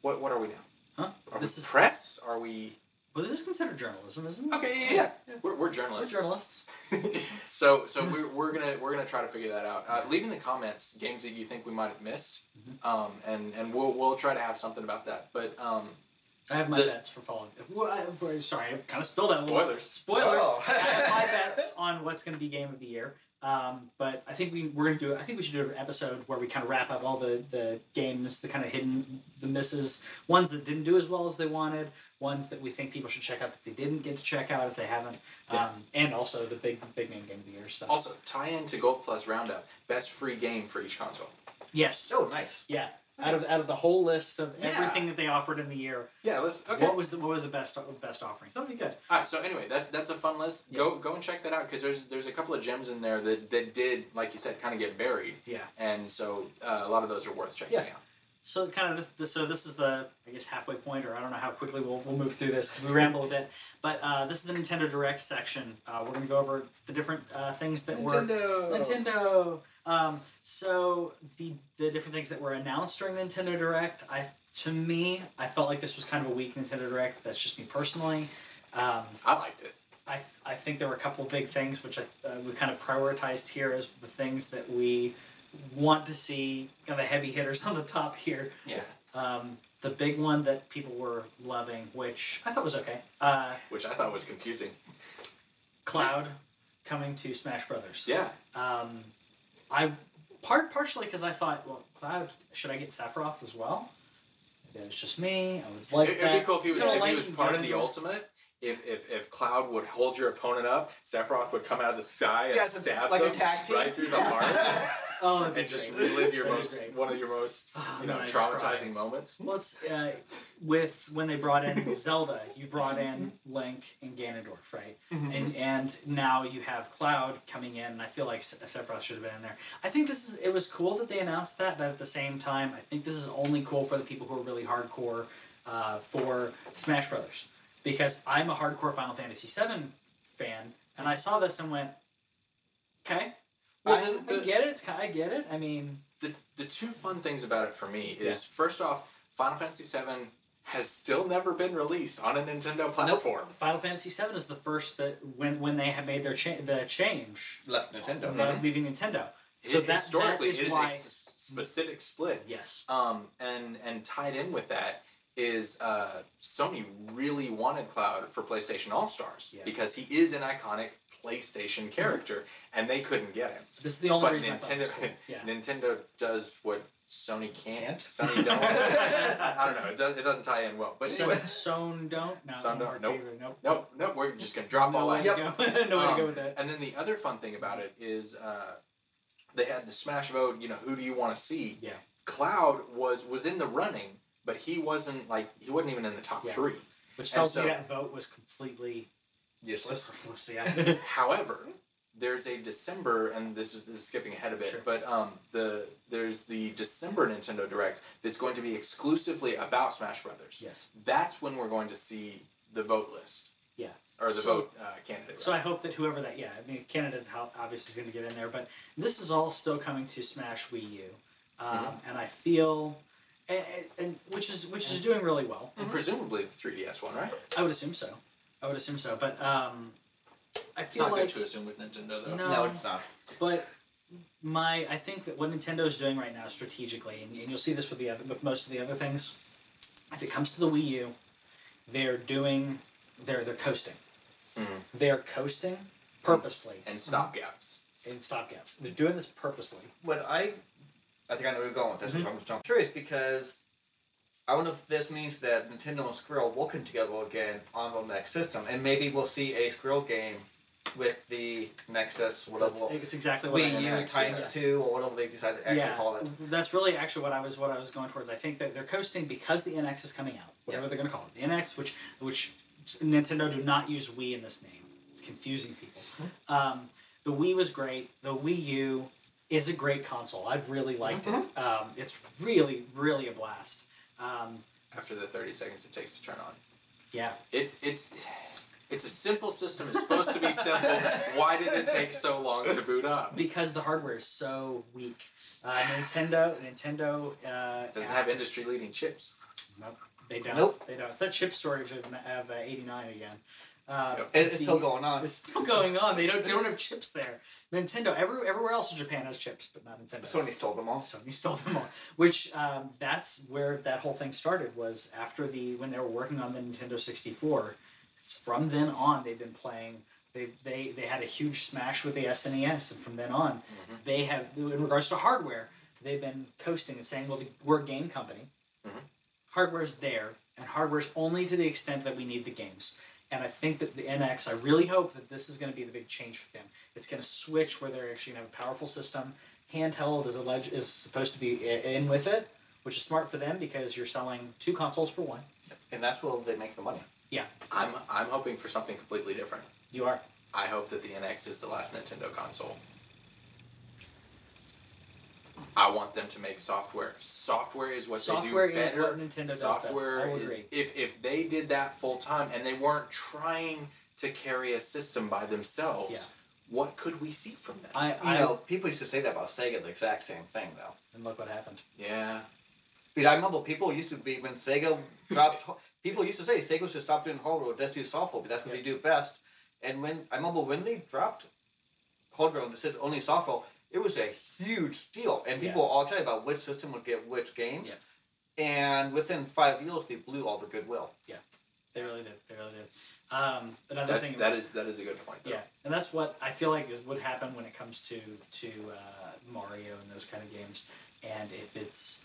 what what are we now? Huh? Are This we is. press? Are we Well, this is considered journalism, isn't it? okay? Yeah, yeah. Yeah. We're, we're We're journalists. journalists. so so we're, we're gonna we're gonna try to figure that out. Uh, leave in the comments games that you think we might have missed, Mm-hmm. um, and and we'll we'll try to have something about that. But um, I have my The- bets for following. Well, I, sorry, I kind of spilled out. a little- Spoilers. Spoilers. Oh. I have my bets on what's going to be game of the year. Um, but I think we we're to do. I think we should do an episode where we kind of wrap up all the the games, the kind of hidden, the misses, ones that didn't do as well as they wanted, ones that we think people should check out that they didn't get to check out if they haven't, um, and also the big big name game of the year stuff. also tie in to Gold Plus Roundup, best free game for each console. yes. Oh, nice. Yeah. Out of out of the whole list of Yeah. everything that they offered in the year, Yeah, let's okay. what was the what was the best best offerings? That would be good. All right, so anyway, that's that's a fun list. Yeah. Go go and check that out because there's there's a couple of gems in there that, that did, like you said, kind of get buried, Yeah. and so uh, a lot of those are worth checking Yeah. out. So kind of this, this so this is the I guess halfway point, or I don't know how quickly we'll, we'll move through this 'cause we ramble a bit. But uh, this is the Nintendo Direct section. Uh, we're going to go over the different uh, things that were Nintendo. Um, so the the different things that were announced during the Nintendo Direct, I to me, I felt like this was kind of a weak Nintendo Direct. That's just me personally. Um, I liked it. I, I think there were a couple of big things which I, uh, we kind of prioritized here as the things that we want to see, kind of the heavy hitters on the top here. Yeah, Um, the big one that people were loving, which I thought was okay, uh, which I thought was confusing. Cloud coming to Smash Brothers. Yeah, Um, I part partially because I thought, well, Cloud, should I get Sephiroth as well? Maybe it's just me. I would like it, that. would be cool if he was It's got a if he was part of the ultimate. If, if, if Cloud would hold your opponent up, Sephiroth would come out of the sky and Yeah, it's a- stab like a them tag team. right through the heart Oh, and just great. relive your most great. one of your most Oh, you know I'd cry. traumatizing moments. Well, it's uh, with when they brought in Zelda, you brought in Link and Ganondorf, right? And and now you have Cloud coming in, and I feel like Sephiroth should have been in there. I think this is it was cool that they announced that, but at the same time, I think this is only cool for the people who are really hardcore uh, for Smash Brothers, because I'm a hardcore Final Fantasy VII fan, and I saw this and went, okay. I, the- I get it. I get it. I mean, the the two fun things about it for me is Yeah. first off, Final Fantasy VII has still never been released on a Nintendo platform. Final Fantasy VII is the first that when when they have made their cha- the change, Left Nintendo. uh, leaving Nintendo. So It- that, historically, that it is is why. a specific split. yes. Um, and and tied in with that is uh, Sony really wanted Cloud for PlayStation All Stars Yeah. because he is an iconic PlayStation character, and they couldn't get him. This is the only But reason I thought it Nintendo cool. Yeah. Nintendo does what Sony can't. Can't? Sony don't. I, don't know. It, does, it doesn't tie in well. But So, anyway, Sown don't. No, Sown don't, nope. Nope. nope, nope. We're just gonna drop all no that. way to go. no way to Um, go with that. And then the other fun thing about it is uh, they had the Smash vote. You know, who do you want to see? Yeah. Cloud was was in the running, but he wasn't like he wasn't even in the top Yeah. three. Which tells so- me that vote was completely Useless. Yeah. However, there's a December, and this is, this is skipping ahead a bit, Sure. but um, the there's the December Nintendo Direct that's going to be exclusively about Smash Brothers. yes. That's when we're going to see the vote list. Yeah. Or the So- vote uh, candidate. So I hope that whoever that, yeah, I mean, Canada obviously is going to get in there, but this is all still coming to Smash Wii U, um, Mm-hmm. and I feel, and, and which is which is doing really well. and presumably the 3DS one, right? I would assume so. I would assume so, but um, I It's feel not like good to assume with Nintendo though. No. No, it's not. But my, I think that what Nintendo's doing right now strategically, and, and you'll see this with the other, with most of the other things, if it comes to the Wii U, they're doing, they're they're coasting. Mhm. They're coasting purposely And stopgaps. in stopgaps. They're doing this purposely. What I, I think I know where you're going with this. Mhm. I'm just I'm curious because I wonder if this means that Nintendo and Squirrel will come together again on the next system, and maybe we'll see a Squirrel game with the Nexus, whatever. That's, it's exactly what Wii U times yeah. two or whatever they decide to actually yeah, call it. that's really actually what I was what I was going towards. I think that they're coasting because the NX is coming out, whatever they're going to call it. The NX, which which Nintendo do not use Wii in this name. It's confusing people. Um, the Wii was great. The Wii U is a great console. I've really liked it. Um, it's really really a blast. Um, After the 30 seconds it takes to turn on. yeah, It's it's it's a simple system. It's supposed to be simple. Why does it take so long to boot up? because the hardware is so weak. Uh, Nintendo Nintendo uh, doesn't have industry leading chips. Nope, they don't. Nope. They don't. It's that chip shortage of, of uh, 89 again. Uh, Yep. And it's the- still going on. It's still going on. They don't. They don't have chips there. Nintendo. Every, everywhere else in Japan has chips, but not Nintendo. Sony stole them all. Sony stole them all. Which um, that's where that whole thing started. Was after the when they were working on the Nintendo 64. It's from then on they've been playing. They, they, they had a huge smash with the SNES, and from then on, Mm-hmm. they have, in regards to hardware, they've been coasting and saying, well, we're a game company. Mhm. Hardware's there, and hardware's only to the extent that we need the games. And I think that the NX, I really hope that this is going to be the big change for them. It's going to switch where they're actually going to have a powerful system. Handheld is alleged is supposed to be in with it, which is smart for them because you're selling two consoles for one. And that's where they make the money. Yeah. I'm I'm hoping for something completely different. You are. I hope that the NX is the last Nintendo console. I want them to make software. Software is what Software they do is better. what Nintendo does best. Software I will is if if they did that full time and they weren't trying to carry a system by themselves, Yeah. what could we see from them? I, You I know, people used to say that about Sega, the exact same thing, though. and look what happened. yeah. Because I remember people used to be when Sega dropped. people used to say Sega should stop doing hardware, just do software, but that's what they do best. And when I remember when they dropped hardware and they said only software, it was a huge deal, and people Yeah. were all excited about which system would get which games. And within five years, they blew all the goodwill. Yeah, they really did. They really did. Um, another That's thing. that is that is a good point. Though. Yeah, and that's what I feel like is would happen when it comes to to uh, Mario and those kind of games. And if it's,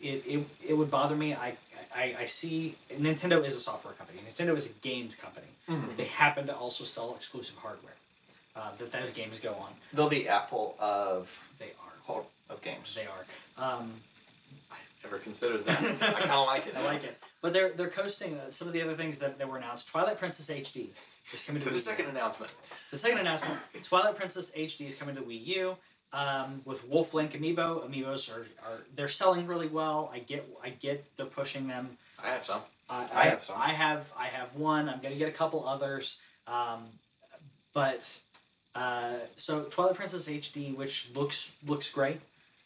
it, it, it would bother me. I, I I see Nintendo is a software company. Nintendo is a games company. Mhm. They happen to also sell exclusive hardware uh, that those games go on. They're the Apple of They are. of games. They are. Um, I never considered that. I kind of like it. I like it. But they're they're coasting uh, some of the other things that, that were announced. Twilight Princess HD is coming to, To the Wii U. second announcement. The second announcement: Twilight Princess HD is coming to Wii U. Um, with Wolf Link Amiibo, Amiibos are, are they're selling really well. I get I get they're pushing them. I have some. Uh, I have some. I have I have one. I'm gonna get a couple others. Um, but uh, so Twilight Princess HD, which looks looks great.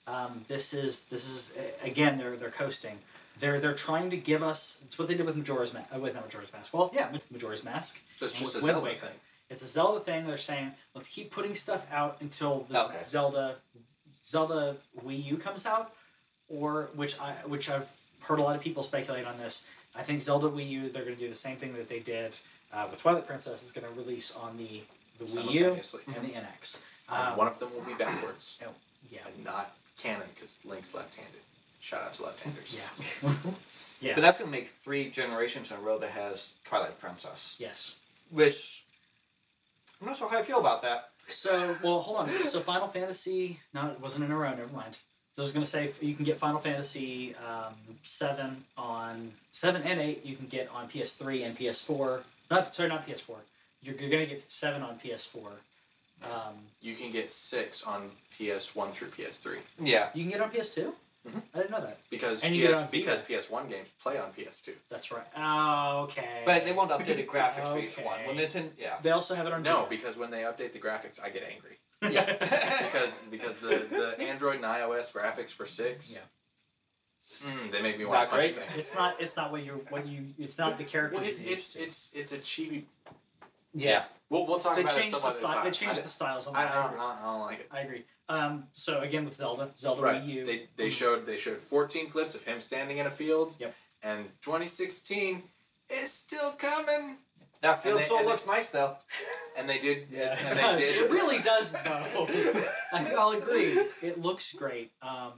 Um, this is this is again they're they're coasting. They're they're trying to give us. It's what they did with Majora's Mask. Uh, with not Majora's Mask. Well, yeah, Majora's Mask. So it's just a Zelda Waker. thing. It's a Zelda thing. They're saying let's keep putting stuff out until the Okay. Zelda Zelda Wii U comes out, or which I which I've heard a lot of people speculate on this. I think Zelda Wii U they're going to do the same thing that they did uh, with Twilight Princess is going to release on the the Wii U Simultaneously. and the NX. And Um, one of them will be backwards oh, yeah, and not canon because Link's left-handed. Shout out to left-handers. Yeah. yeah. But that's gonna make three generations in a row that has Twilight Princess, yes. which I'm not sure how I feel about that. So, well, hold on. So, Final Fantasy. No, it wasn't in a row. Never mind. So, I was gonna say you can get Final Fantasy um, seven on seven and eight. You can get on PS3 and PS4. Not sorry, not PS4. You're, you're gonna get seven on PS4. Um, You can get six on PS1 through PS3 Yeah. you can get on PS2. Mhm. I didn't know that. because And you get PS, because PS1 games play on PS2. That's right. Oh, okay. But they won't update the graphics for each Okay. one. Well, Nintendo, yeah. They also have it on. No, Vita. because when they update the graphics, I get angry. Yeah. because because the, the Android and iOS graphics for six, Yeah. mm, they make me want Not to punch great. things. It's not. It's not what you. What you. It's not the characters. Well, it's you it's, it's it's a chibi. Yeah. We'll we'll talk They about it changed some the other style. time. They changed I, the styles. On I, that. I, I don't, agree. I don't like it. I agree. Um, so again with Zelda, Zelda Right. Wii U. They they showed they showed 14 clips of him standing in a field. Yep. And 2016 is still coming. That field And they- still and they- looks nice though. And they did. yeah, And it, they does. did. it really does though. I think I'll agree. It looks great. Um,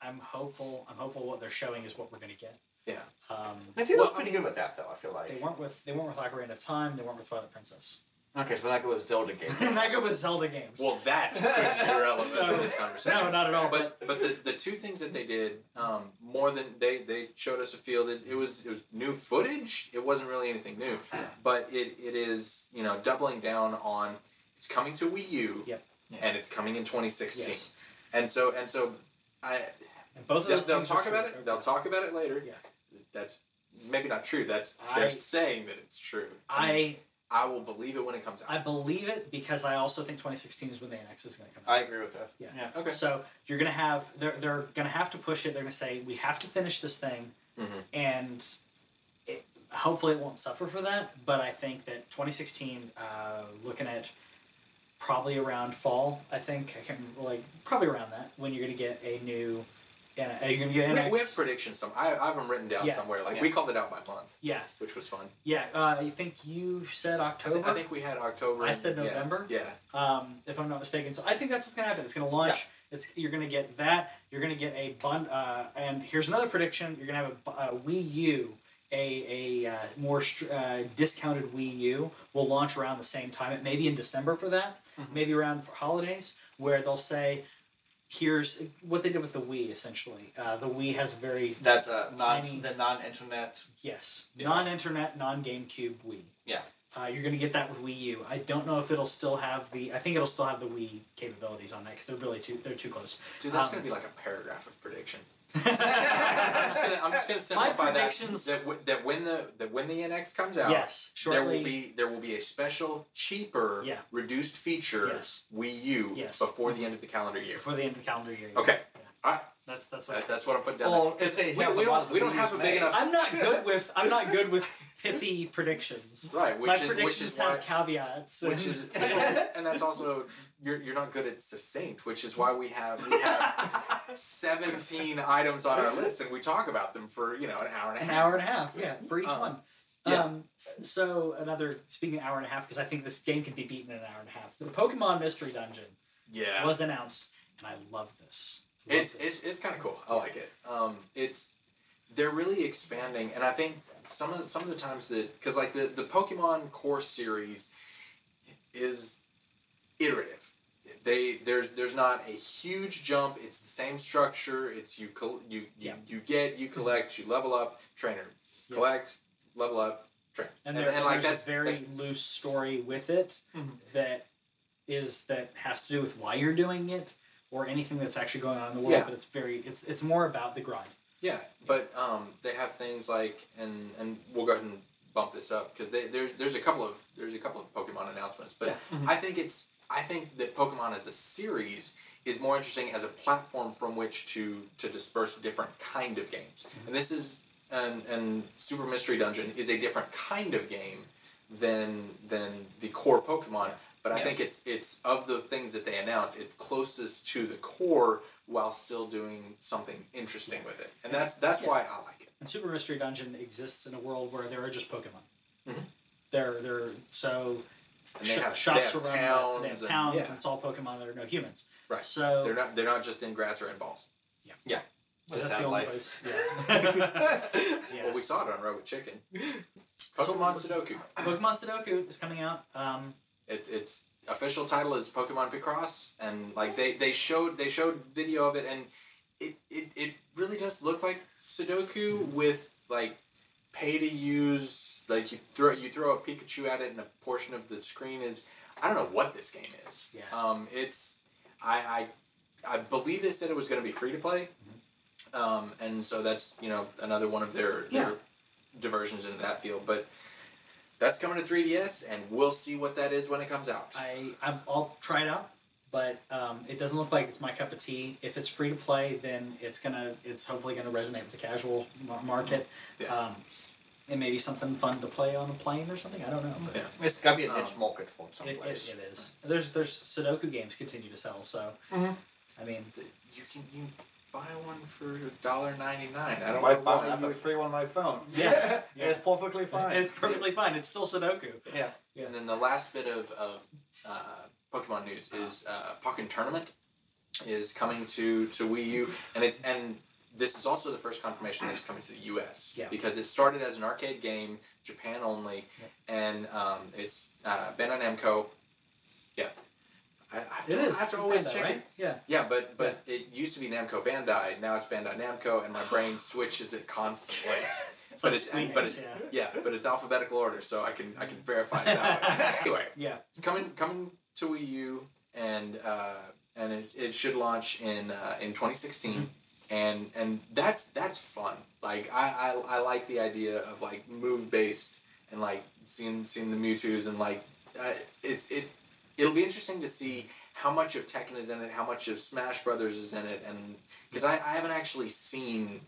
I'm hopeful. I'm hopeful what they're showing is what we're gonna get. Yeah. Um, Nintendo's Well, I pretty good with that though. I feel like. they weren't with they weren't with Ocarina of Time. They weren't with Twilight Princess. Okay, so that goes Zelda games. They're not good with Zelda games. Well, that's pretty irrelevant So- to this conversation. no, not at all. But but the, the two things that they did um, more than they, they showed us a field. It, it was it was new footage. It wasn't really anything new, but it, it is you know doubling down on it's coming to Wii U. Yep. And it's coming in 2016. yes. And so and so I And both of they'll, those they'll things are talk true. about it. They'll talk about it later. Yeah. That's maybe not true. That's I- they're saying that it's true. I I will believe it when it comes out. I believe it because I also think 2016 is when the NX is going to come out. I agree with that. Yeah. okay. So you're gonna have they're they're gonna have to push it. They're gonna say we have to finish this thing, Mhm. and it, hopefully it won't suffer for that. But I think that 2016, uh, looking at probably around fall, I think I can like probably around that when you're gonna get a new, and uh, you're gonna get We, NX. we have predictions. Some I, I have them written down Yeah. somewhere. Like Yeah. we called it out by month, yeah, which was fun. yeah. Uh, I think you said I, October. I think we had October. I said November. Yeah. um, if I'm not mistaken. So I think that's what's going to happen. It's going to launch. It's you're going to get that. You're going to get a bun. Uh, and here's another prediction: you're going to have a, a Wii U, a a uh, more uh, discounted Wii U will launch around the same time. It may be in December for that. Maybe around for holidays, where they'll say. Here's what they did with the Wii. Essentially, uh, the Wii has a very That uh, non the non-internet. yes Yeah. non-internet, non-GameCube Wii. Yeah. Uh, you're going to get that with Wii U. I don't know if it'll still have the. I think it'll still have the Wii capabilities on that because they're really too. They're too close. Dude, that's Um, gonna be like a paragraph of prediction. I'm just gonna, I'm just gonna simplify that. predictions- That, w- that when the that when the NX comes out, yes, shortly, there will be there will be a special, cheaper, Yeah. reduced feature Yes. Wii U Yes. before the mm-hmm. end of the calendar year. before the end of the calendar year. Okay. That's that's what. That's, that's what I'm putting down. Well, there. 'Cause if they we, we don't we don't have a big made. enough I'm not good with. I'm not good with pithy predictions. right, which My is which predictions is why have caveats. which is and that's also you're, you're not good at succinct, which is why we have we have 17 items on our list and we talk about them for you know an hour and a an half. hour and a half. Yeah, for each Um, one. yeah. Um, so another speaking of hour and a half because I think this game can be beaten in an hour and a half. The Pokemon Mystery Dungeon Yeah, was announced, and I love this. Love it's this. it's, it's kind of cool. I like it. Um, it's they're really expanding, and I think some of the, some of the times that because like the the Pokemon core series is iterative. They there's there's not a huge jump. It's the same structure. It's you col- you you, Yeah. you get you collect you level up trainer Yeah. collect level up train and, and, there, and like there's that's a very that's- loose story with it Mhm. that is that has to do with why you're doing it or anything that's actually going on in the world. Yeah. But it's very it's it's more about the grind. Yeah, but um, they have things like, and and we'll go ahead and bump this up because there's there's a couple of there's a couple of Pokemon announcements, but Yeah. Mhm. I think it's I think that Pokemon as a series is more interesting as a platform from which to to disperse different kind of games, and this is and and Super Mystery Dungeon is a different kind of game than than the core Pokemon. But I Yeah. think it's it's of the things that they announce, it's closest to the core while still doing something interesting with it, and that's that's Yeah. why I like it. And Super Mystery Dungeon exists in a world where there are just Pokemon. Mhm. They're they're so and they have shops they have around. towns. they have and- towns, yeah. and it's all Pokemon There are no humans. Right. So They're not. They're not just in grass or in balls. Yeah. Yeah. Well, that's the only life. place. Yeah. yeah. Well, we saw it on Robot Chicken. So Pokemon what's- Sudoku. Pokemon Sudoku is coming out. Um, It's its official title is Pokemon Picross, and like they, they showed they showed video of it, and it, it, it really does look like Sudoku with like pay to use. Like you throw you throw a Pikachu at it, and a portion of the screen is I don't know what this game is. Yeah. Um, it's I I I believe they said it was going to be free to play, um, and so that's you know another one of their Yeah. diversions into that field, but. That's coming to 3DS, and we'll see what that is when it comes out. I I'm, I'll try it out, but um, it doesn't look like it's my cup of tea. If it's free to play, then it's gonna it's hopefully gonna resonate with the casual market. Yeah. Um, it may be something fun to play on a plane or something. I don't know. But Yeah. It's gotta be a niche Um, market for It, someplace. it, it is. There's there's Sudoku games continue to sell. So Mhm. I mean, You can you buy one for $1.99. I don't I know buy why I have you a would. free one on my phone. Yeah, yeah. it's perfectly fine. it's perfectly fine. It's still Sudoku. yeah. Yeah. And then the last bit of, of uh, Pokemon news is uh, Pokken Tournament is coming to, to Wii U, and it's and this is also the first confirmation that it's coming to the U.S. Yeah. Because it started as an arcade game, Japan only, and um, it's uh, Bandai Namco. Yeah. I, I have to, is. I have to It's always Bandai, check right? it. Yeah. Yeah, but but it used to be Namco Bandai. Now it's Bandai Namco, and my brain switches it constantly. It's but like it's Squeenix, but it's yeah. yeah. but it's alphabetical order, so I can I can verify it that anyway, Yeah. it's coming coming to Wii U, and uh, and it, it should launch in uh, in 2016, and and that's that's fun. Like I, I, I like the idea of like move based and like seeing seeing the Mewtwo's and like uh, it's it it'll be interesting to see how much of Tekken is in it, how much of Smash Brothers is in it, and because I, I haven't actually seen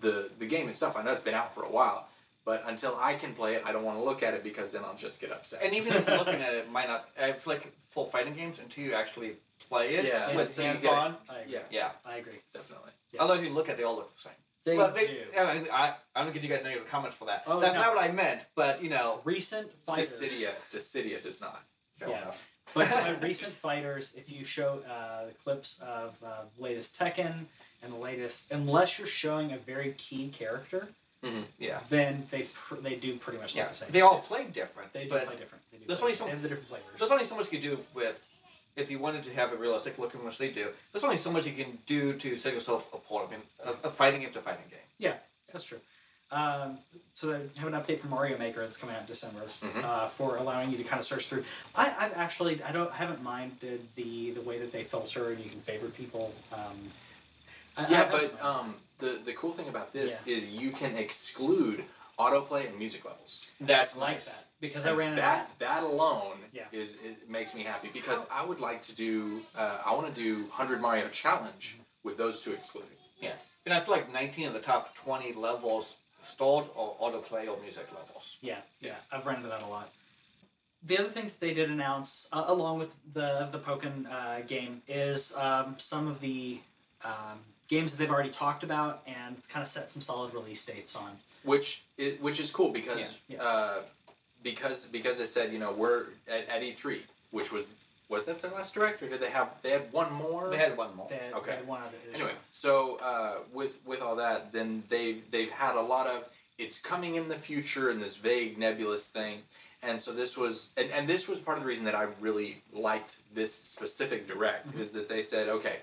the the game itself. I know it's been out for a while, but until I can play it, I don't want to look at it because then I'll just get upset. And even if you're looking at it, might not. I feel like full fighting games until you actually play it Yeah, with so hands on. I agree. yeah, Yeah. I agree. definitely. Yeah. Although if you look at, it, they all look the same. They but they, do. I, mean, I, I'm gonna give you guys negative comments for that. Oh, That's no. not what I meant, but you know, Recent fighters. Dissidia, Dissidia does not. fair Yeah. enough. But recent fighters, if you show uh, clips of uh, latest Tekken and the latest, unless you're showing a very key character, Yeah. then they pr- they do pretty much Yeah. the same. They all play different, They do play different. They do there's play only so- they have the different flavors. there's only so much you can do with. If you wanted to have a realistic looking, which they do, there's only so much you can do to set yourself apart. I mean, a, a fighting game's to fighting game. Yeah, that's true. Um, so they have an update from Mario Maker that's coming out in December Mhm. uh, for allowing you to kind of search through. I, I've actually I don't haven't minded the the way that they filter and you can favorite people. Um, I- I Yeah, haven't but um, the the cool thing about this is you can exclude autoplay and music levels. That's I like nice. that because I ran into that that alone Yeah. is it makes me happy because I would like to do uh, I want to do hundred Mario challenge with those two excluded. Yeah, and I feel like 19 of the top 20 levels stalled or autoplay or music levels. Yeah, yeah, I've run into that a lot. The other things they did announce, uh, along with the the Pokken uh, game, is um, some of the um, games that they've already talked about and kind of set some solid release dates on. which is, which is cool because Yeah, yeah. Uh, because because they said you know we're at, at E3, which was was that their last direct or did they have they had one more? They had one more. They had, Okay. they had one other. Anyway, so uh, with with all that, then they've they've had a lot of it's coming in the future and this vague nebulous thing, and so this was and, and this was part of the reason that I really liked this specific direct Mm-hmm. is that they said okay,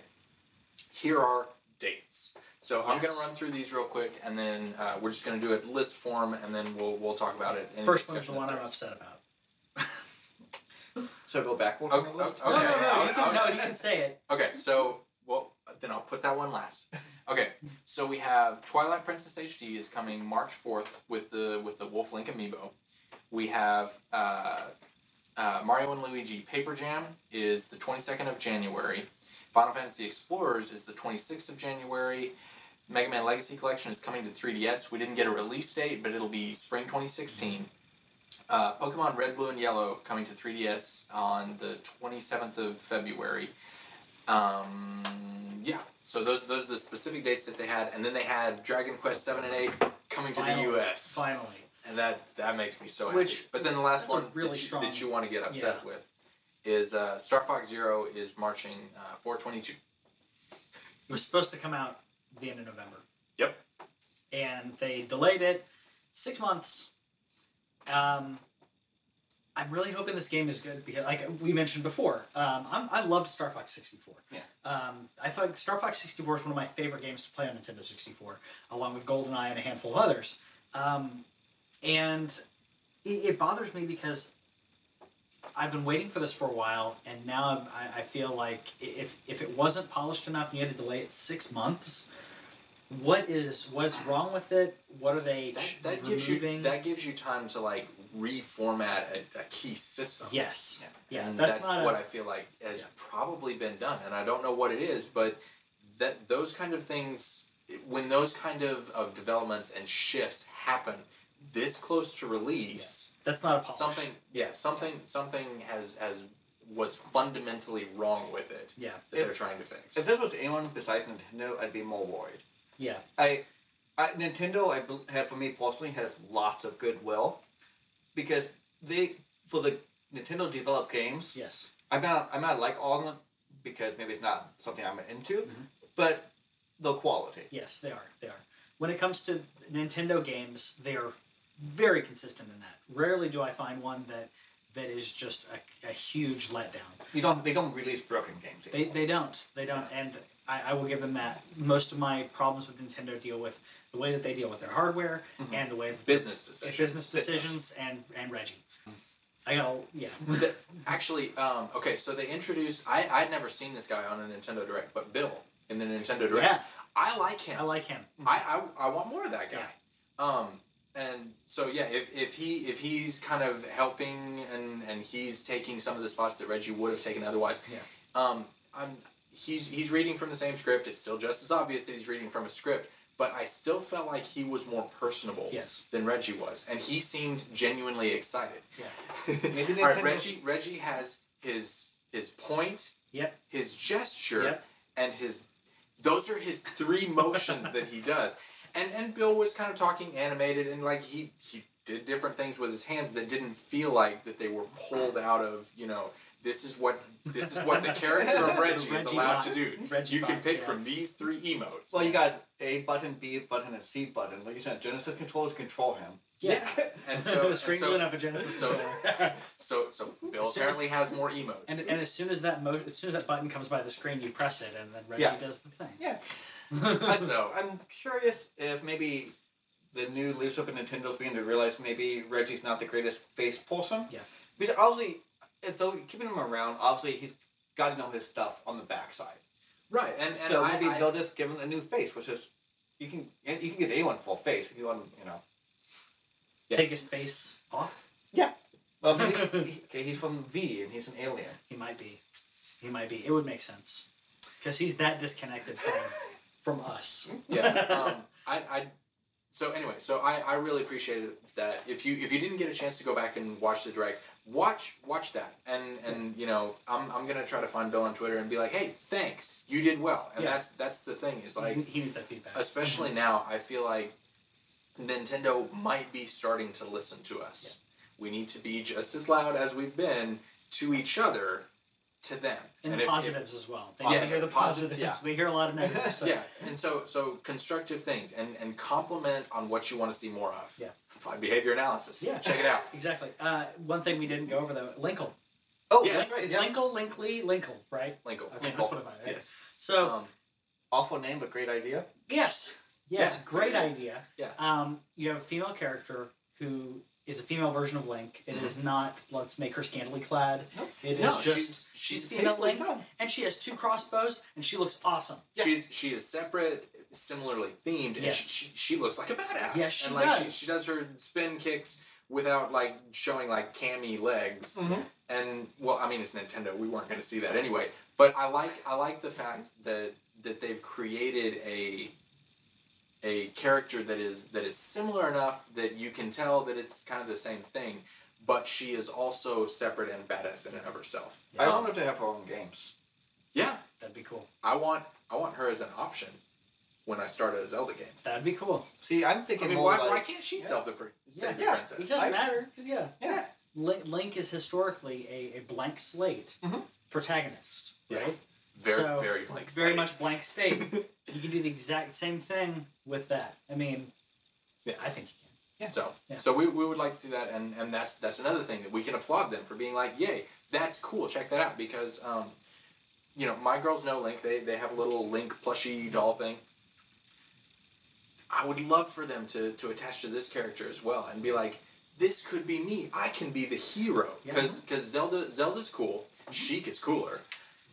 here are dates. So I'm gonna run through these real quick, and then uh, we're just gonna do it list form, and then we'll we'll talk about it. In First one's the one I'm upset about. So go backwards Okay, on the list? okay. No, no, no, you can, no, you can say it. Okay, so well then I'll put that one last. Okay, so we have Twilight Princess HD is coming March fourth with the with the Wolf Link amiibo. We have uh, uh, Mario and Luigi Paper Jam is the twenty second of January. Final Fantasy Explorers is the twenty sixth of January. Mega Man Legacy Collection is coming to 3DS. We didn't get a release date, but it'll be spring 2016. Uh, Pokemon Red, Blue, and Yellow coming to 3DS on the 27th of February. Um, yeah, so those those are the specific dates that they had, and then they had Dragon Quest seven and eight coming to the U.S. Finally, and that that makes me so Which- happy. But then the last one really that, you, strong- that you want to get upset Yeah. with is uh, Star Fox Zero is marching uh, 422. It was supposed to come out the end of November. Yep. And they delayed it six months. Um, I'm really hoping this game is good because, like we mentioned before, um, I'm, I loved Star Fox 64. Yeah. Um, I thought Star Fox 64 is one of my favorite games to play on Nintendo 64, along with GoldenEye and a handful of others. Um, and it, it bothers me because I've been waiting for this for a while, and now I'm, I, I feel like if if it wasn't polished enough and you had to delay it six months, what is what is wrong with it? What are they That, ch- that gives you that gives you time to like reformat a, a key system. yes, yeah, and that's, that's, not what a, I feel like has Yeah. probably been done, and I don't know what it is, but that those kind of things, when those kind of, of developments and shifts happen this close to release, that's not a polish. something, yeah, something, something has has was fundamentally wrong with it Yeah, that If- they're trying to fix. If this was anyone besides Nintendo, I'd be more worried. Yeah, I, I Nintendo, I have for me personally has lots of goodwill, because they for the Nintendo developed games. yes, I'm not I'm not like all of them because maybe it's not something I'm into, Mm-hmm. but the quality. yes, they are. They are. When it comes to Nintendo games, they are very consistent in that. Rarely do I find one that that is just a, a huge letdown. You don't they don't release broken games. They, they don't. They don't. And I, I will give them that. Most of my problems with Nintendo deal with the way that they deal with their hardware and the way that Business decisions. business decisions and, and Reggie. I got yeah. The- actually, um, okay, so they introduced. I I'd never seen this guy on a Nintendo Direct, but Bill in the Nintendo Direct. Yeah. I like him. I like him. I, I, I want more of that guy. Um, and so yeah, if, if he if he's kind of helping and, and he's taking some of the spots that Reggie would have taken otherwise, Yeah. um, I'm he's he's reading from the same script. It's still just as obvious that he's reading from a script, but I still felt like he was more personable Yes. than Reggie was, and he seemed genuinely excited. Yeah. Maybe All right, Reggie Reggie has his his point, Yep. his gesture, Yep. and his those are his three motions that he does. And and Bill was kind of talking animated and like he he did different things with his hands that didn't feel like that they were pulled out of, you know, this is what this is what the character of Reggie, is allowed bot. to do. Reggie you can pick yeah. from these three emotes. Well, you got A button, B button, and C button. Like you said, Genesis controllers control him. Yeah. And so, and strangely so, enough, a Genesis so- so so Bill As soon as- apparently has more emotes. and, and as soon as that mo- as soon as that button comes by the screen, you press it, and then Reggie Yeah. does the thing. Yeah. I- so I'm curious if maybe the new leadership at Nintendo's beginning to realize maybe Reggie's not the greatest face person. Yeah. Because obviously, if though keeping him around, obviously he's got to know his stuff on the backside. right, and, and so I, maybe I- they'll just give him a new face, which is you can and you can get anyone full face if you want. You know. Yeah. Take his face off. Yeah. Well, maybe, he- okay, he's from V and he's an alien. He might be. He might be. It would make sense because he's that disconnected from from us. yeah. Um, I, I, so anyway, so I, I really appreciated that. If you if you didn't get a chance to go back and watch the direct, watch watch that, and and you know I'm, I'm gonna try to find Bill on Twitter and be like, hey, thanks, you did well, and Yeah. that's that's the thing is like, he, needs that feedback. especially mm-hmm. now, I feel like Nintendo might be starting to listen to us. We need to be just as loud as we've been to each other, to them, and, if- the if- positives as well. They Yes, hear the positive- positives. yeah. They hear a lot of negatives. So. yeah, and so so constructive things and and compliment on what you want to see more of. Yeah. Applied behavior analysis. Yeah. check it out. Exactly. Uh, one thing we didn't go over though, Linkle. Oh, Yes. right. It's Yeah. Linkle, Linkley, Linkle, right? Linkle. Okay, Linkle. that's what it. Yes. So Um, Awful name, but great idea. yes, yes, Yeah. great idea. Yeah. Um, you have a female character who is a female version of Link. It is not. Let's make her scantily clad. Nope. It is Mm-hmm. no, just she's she's she's female Link, done. and she has two crossbows, and she looks awesome. Yeah. she's she is separate, similarly themed, and Yes. she, she she looks like a badass. Yes, she and like she does. she does her spin kicks without like showing like cami legs. Mhm. And well, I mean it's Nintendo. We weren't going to see that anyway. But I like I like the fact that that they've created a a character that is that is similar enough that you can tell that it's kind of the same thing, but she is also separate and badass in and of herself. I Um, want her to have her own games. yeah, That'd be cool. I want I want her as an option. When I start a Zelda game. That'd be cool. See, I'm I thinking mean, more why, like why can't she yeah. save the, pr- save the Yeah. It doesn't I- matter because yeah, yeah. Link, Link is historically a, a blank slate Mhm. protagonist, Yeah. right? Very, So, very blank Very much blank state. you can do the exact same thing with that. I mean, Yeah. I think you can. So, Yeah. so we, we would like to see that, and, and that's that's another thing that we can applaud them for being like, yay, that's cool. Check that out because, um, you know, my girls know Link. They they have a little Link plushie doll thing. I would love for them to to attach to this character as well and be like, this could be me. I can be the hero Yeah. because Zelda Zelda's cool. Sheik is cooler,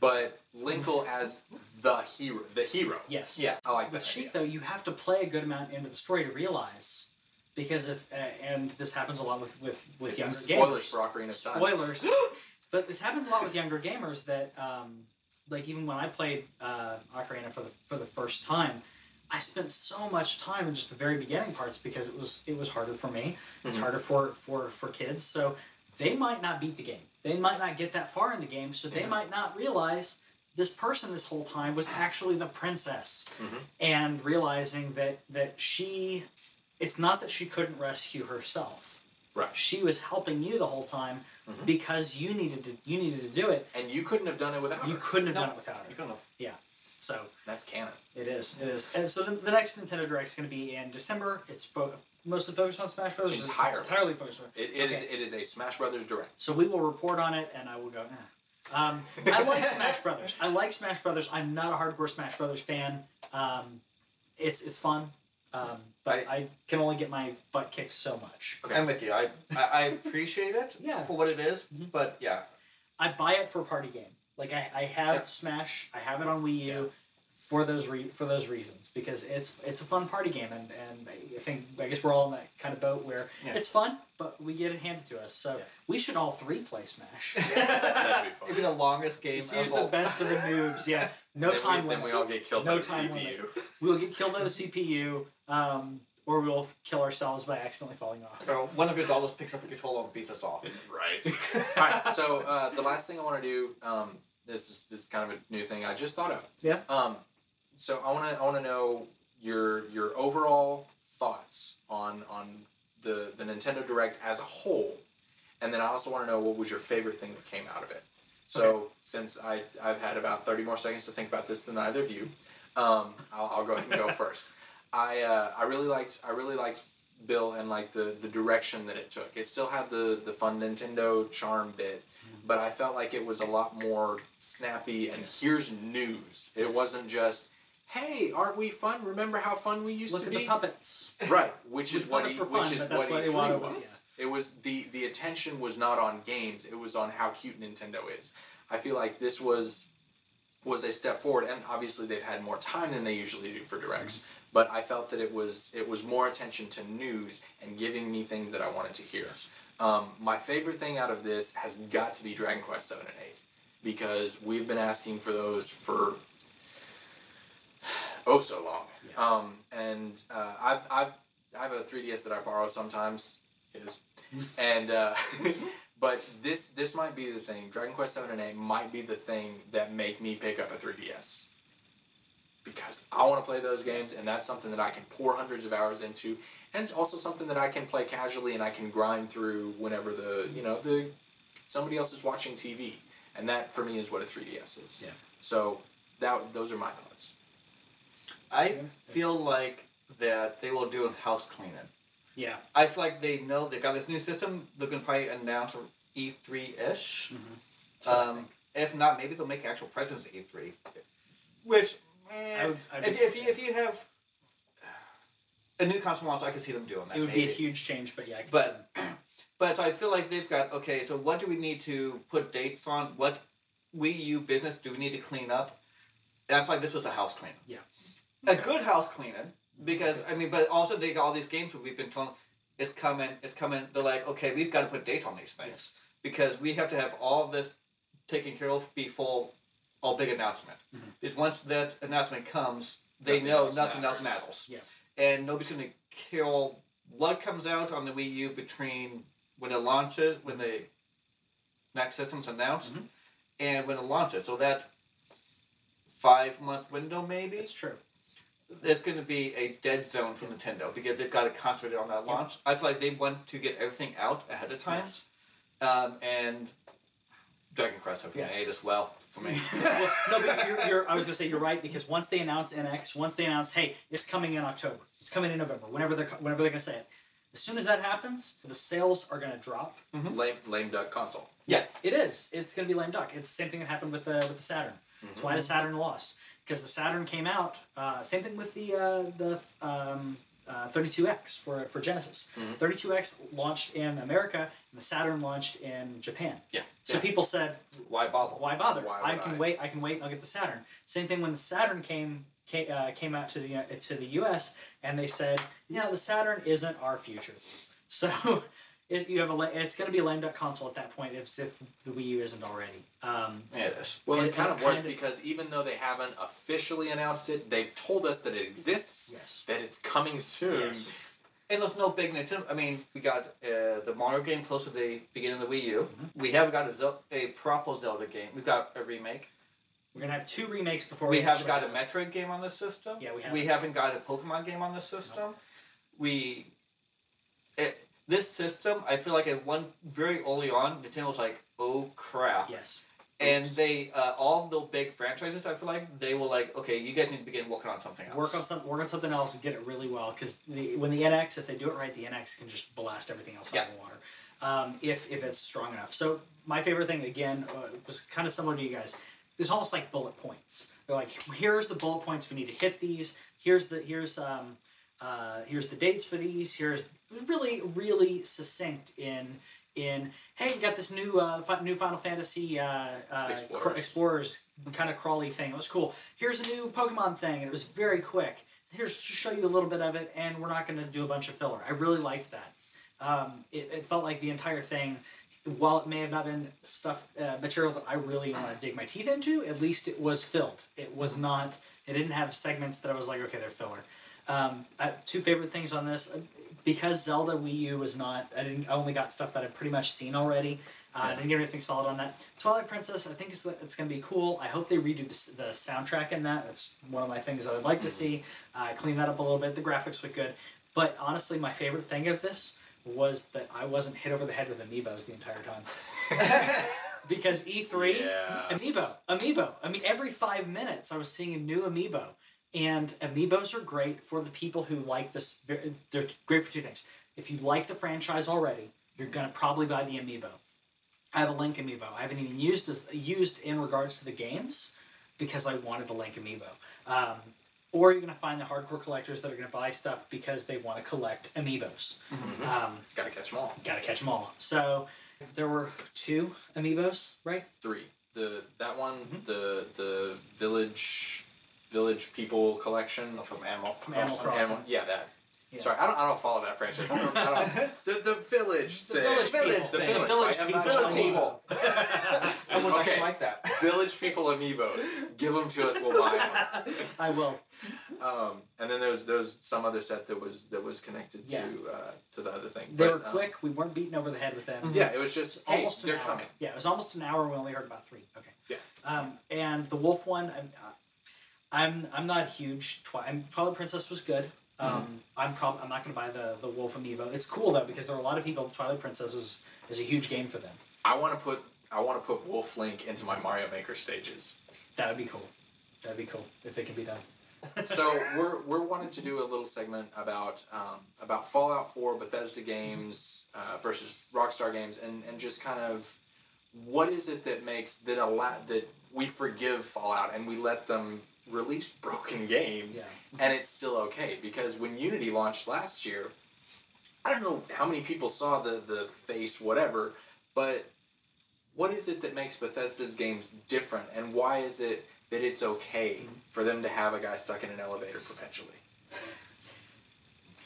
but Linkle as the hero, the hero. Yes. Yeah. I like that. With. Sheik, idea. though, you have to play a good amount into the story to realize, because if uh, and this happens a lot with with with younger Spoilers gamers. Spoilers for Ocarina of Time. Spoilers. but this happens a lot with younger gamers that, um, like even when I played uh, Ocarina for the for the first time, I spent so much time in just the very beginning parts because it was it was harder for me. It's Mhm. harder for for for kids. So they might not beat the game. They might not get that far in the game. So they Yeah. might not realize this person this whole time was actually the princess, Mhm. and realizing that that she, it's not that she couldn't rescue herself. Right. She was helping you the whole time Mhm. because you needed to you needed to do it. And you couldn't have done it without You her. You couldn't have No. done it without her. You couldn't have. So That's canon. it is. It is. And so the, the next Nintendo Direct is going to be in December. It's fo- mostly focused on Smash Bros. It's Entirely. entirely focused on. It, it is- Okay. it is a Smash Brothers direct. So we will report on it, and I will go. Eh. Um, I like Smash Brothers. I like Smash Brothers. I'm not a hardcore Smash Brothers fan. Um, it's it's fun, um, but I can only get my butt kicked so much. Okay. I'm with you. I, I, I appreciate it Yeah. for what it is, Mhm. but yeah. I buy it for a party game. Like I, I have Yeah. Smash. I have it on Wii U. For those re- for those reasons, because it's it's a fun party game, and, and I think I guess we're all in that kind of boat where Yeah. it's fun, but we get it handed to us. So Yeah. we should all three play Smash. That'd be fun. It'd be the longest game Just use the all. best of the noobs. Yeah, no then time we, limit. Then we all get killed No by the time CPU. We will get killed by the CPU, um, or we'll kill ourselves by accidentally falling off. So one of your dollars picks up a controller and beats us all. right. Alright, so uh, the last thing I want to do, um, this is this is kind of a new thing I just thought of. Yeah. Um, so I want to I want to know your your overall thoughts on on the the Nintendo Direct as a whole, and then I also want to know what was your favorite thing that came out of it. So since I I've had about thirty more seconds to think about this than either of you, um, I'll, I'll go ahead and go first. I uh, I really liked I really liked Bill and like the the direction that it took. It still had the the fun Nintendo charm bit, but I felt like it was a lot more snappy. And here's news. It wasn't just, hey, aren't we fun? Remember how fun we used Look to at be? the puppets. Right, which is what he, were which is what what E3 was. was, It was the the attention was not on games; it was on how cute Nintendo is. I feel like this was was a step forward, and obviously they've had more time than they usually do for directs. But I felt that it was it was more attention to news and giving me things that I wanted to hear. Um, my favorite thing out of this has got to be Dragon Quest Seven and Eight because we've been asking for those for oh so long. Um, and uh, I've I've I have a 3ds that I borrow sometimes. is, and uh, but this this might be the thing. Dragon Quest Seven and Eight might be the thing that make me pick up a 3ds because I want to play those games, and that's something that I can pour hundreds of hours into, and it's also something that I can play casually and I can grind through whenever the you know the somebody else is watching TV, and that for me is what a 3ds is. Yeah. So that those are my thoughts. I feel like that they will do a house cleaning. Yeah. I feel like they know they got this new system. They're gonna probably announce E three ish. That's what I Um, think. if not, maybe they'll make actual presence at E three. Which, eh, I would- I'd be if, if you if you have a new console launch, I could see them doing that. it would maybe. be a huge change, but yeah. I can But but I feel like they've got okay. So what do we need to put dates on? What Wii U business do we need to clean up? And I feel like this was a house cleaning. Yeah. A good house cleaning because I mean, but also they got all these games where we've been told it's coming, it's coming. They're like, okay, we've got to put dates on these things Yes. because we have to have all of this taken care of before all big announcement. Mhm. Because once that announcement comes, they Nothing know else nothing matters. else matters Yeah. and nobody's going to kill what comes out on the Wii U between when it launches, when the next system's announced, Mhm. and when it launches. So that five month window, maybe. It's true. there's going to be a dead zone for Nintendo because they've got to concentrate on that launch. I feel like they want to get everything out ahead of time. Yes. Um, and Dragon Quest have Yeah. eight as well for me. well, no, but you're, you're, I was gonna say you're right because once they announce NX, once they announce, hey, it's coming in October, it's coming in November, whenever they're whenever they're gonna say it. As soon as that happens, the sales are gonna drop. Lame, lame duck console. yeah, It is. It's gonna be lame duck. It's the same thing that happened with the with the Saturn. That's why the Saturn lost because the Saturn came out. Uh, same thing with the uh, the um, uh, 32X for for Genesis. 32X launched in America, and the Saturn launched in Japan. yeah. So yeah. people said, why bother? why bother? Why I can I? wait. I can wait. and I'll get the Saturn. Same thing when the Saturn came came, uh, came out to the uh, to the U.S. and they said, "Yeah, the Saturn isn't our future." So it, you have a it's going to be a lame duck console at that point if if the Wii U isn't already. Um, Yeah, it is. Well, And it kind of was because even though they haven't officially announced it, they've told us that it exists, yes. that it's coming soon. Yes. And there's no big Nintendo. I mean, we got uh, the Mario game close to the beginning of the Wii U. Mm-hmm. We haven't got a, Zel- a proper Zelda game. We've got a remake. We're gonna have two remakes before We haven't got a Metroid game on this system. Yeah, we haven't. We haven't got a Pokemon game on this system. We, it, this system, I feel like at one very early on, Nintendo was like, "Oh crap!" Yes. And they, uh, all the big franchises, I feel like they were like, "Okay, you guys need to begin working on something else." Work on some work on something else and get it really well because when the NX if they do it right the NX can just blast everything else out of the water um, if if it's strong enough. So my favorite thing again uh, was kind of similar to you guys. It's almost like bullet points. They're like here's the bullet points we need to hit these. Here's the here's um, uh, here's the dates for these. Here's really really succinct in in hey we got this new uh, fi- new Final Fantasy uh, uh, Explorers. cr- Explorers kind of crawly thing. It was cool. Here's a new Pokemon thing, and it was very quick. Here's to show you a little bit of it, and we're not going to do a bunch of filler. I really liked that. Um, it, it felt like the entire thing, while it may have not been stuff uh, material that I really want to dig my teeth into, at least it was filled. It was not. It didn't have segments that I was like, okay, they're filler. Um, I, two favorite things on this because Zelda Wii U was not. I didn't. I only got stuff that I've pretty much seen already. Uh, I didn't get anything solid on that. Twilight Princess, I think it's, it's going to be cool. I hope they redo the, the soundtrack in that. That's one of my things that I'd like to see. Uh, clean that up a little bit. The graphics look good. But honestly, my favorite thing of this was that I wasn't hit over the head with amiibos the entire time. because E3, Yeah. amiibo, amiibo. I mean, every five minutes I was seeing a new amiibo. And amiibos are great for the people who like this. They're great for two things. If you like the franchise already, you're gonna probably buy the amiibo. I have a Link amiibo. I haven't even used as used in regards to the games because I wanted the Link amiibo. Um, or you're gonna find the hardcore collectors that are gonna buy stuff because they want to collect amiibos. Um, Gotta catch them all. gotta catch them all. So there were two amiibos, right? Three. The that one, Mm-hmm. the the village village people collection from Animal From Animal Crossing. Crossing. Animal- yeah, that. Yeah. Sorry, I don't. I don't follow that franchise. I don't, I don't, the the village The thing. village people. Village The village, Village right? I'm people. not sure. Village people. I would Okay. okay. like that. Village people amiibos. Give them to us. We'll buy them. I will. Um, and then there was there was some other set that was that was connected Yeah. to uh, to the other thing. They But, were um, quick. We weren't beaten over the head with them. yeah, it was just hey, almost they're coming. Yeah, it was almost an hour. We only heard about three. Okay. Yeah. Um, and the wolf one, I'm, I'm, I'm not huge. Twi- I'm, Twilight Princess was good. Um, Mm-hmm. I'm probably I'm not gonna buy the the wolf amiibo. It's cool though because there are a lot of people. Twilight Princess is is a huge game for them. I want to put I want to put Wolf Link into my Mario Maker stages. That would be cool. That'd be cool if it can be done. so we're we're wanting to do a little segment about um, about Fallout Four, Bethesda games uh, versus Rockstar games, and and just kind of what is it that makes that a lot that we forgive Fallout and we let them release broken games and it's still okay because when Unity launched last year, I don't know how many people saw the the face whatever, but what is it that makes Bethesda's games different and why is it that it's okay mm-hmm. for them to have a guy stuck in an elevator perpetually?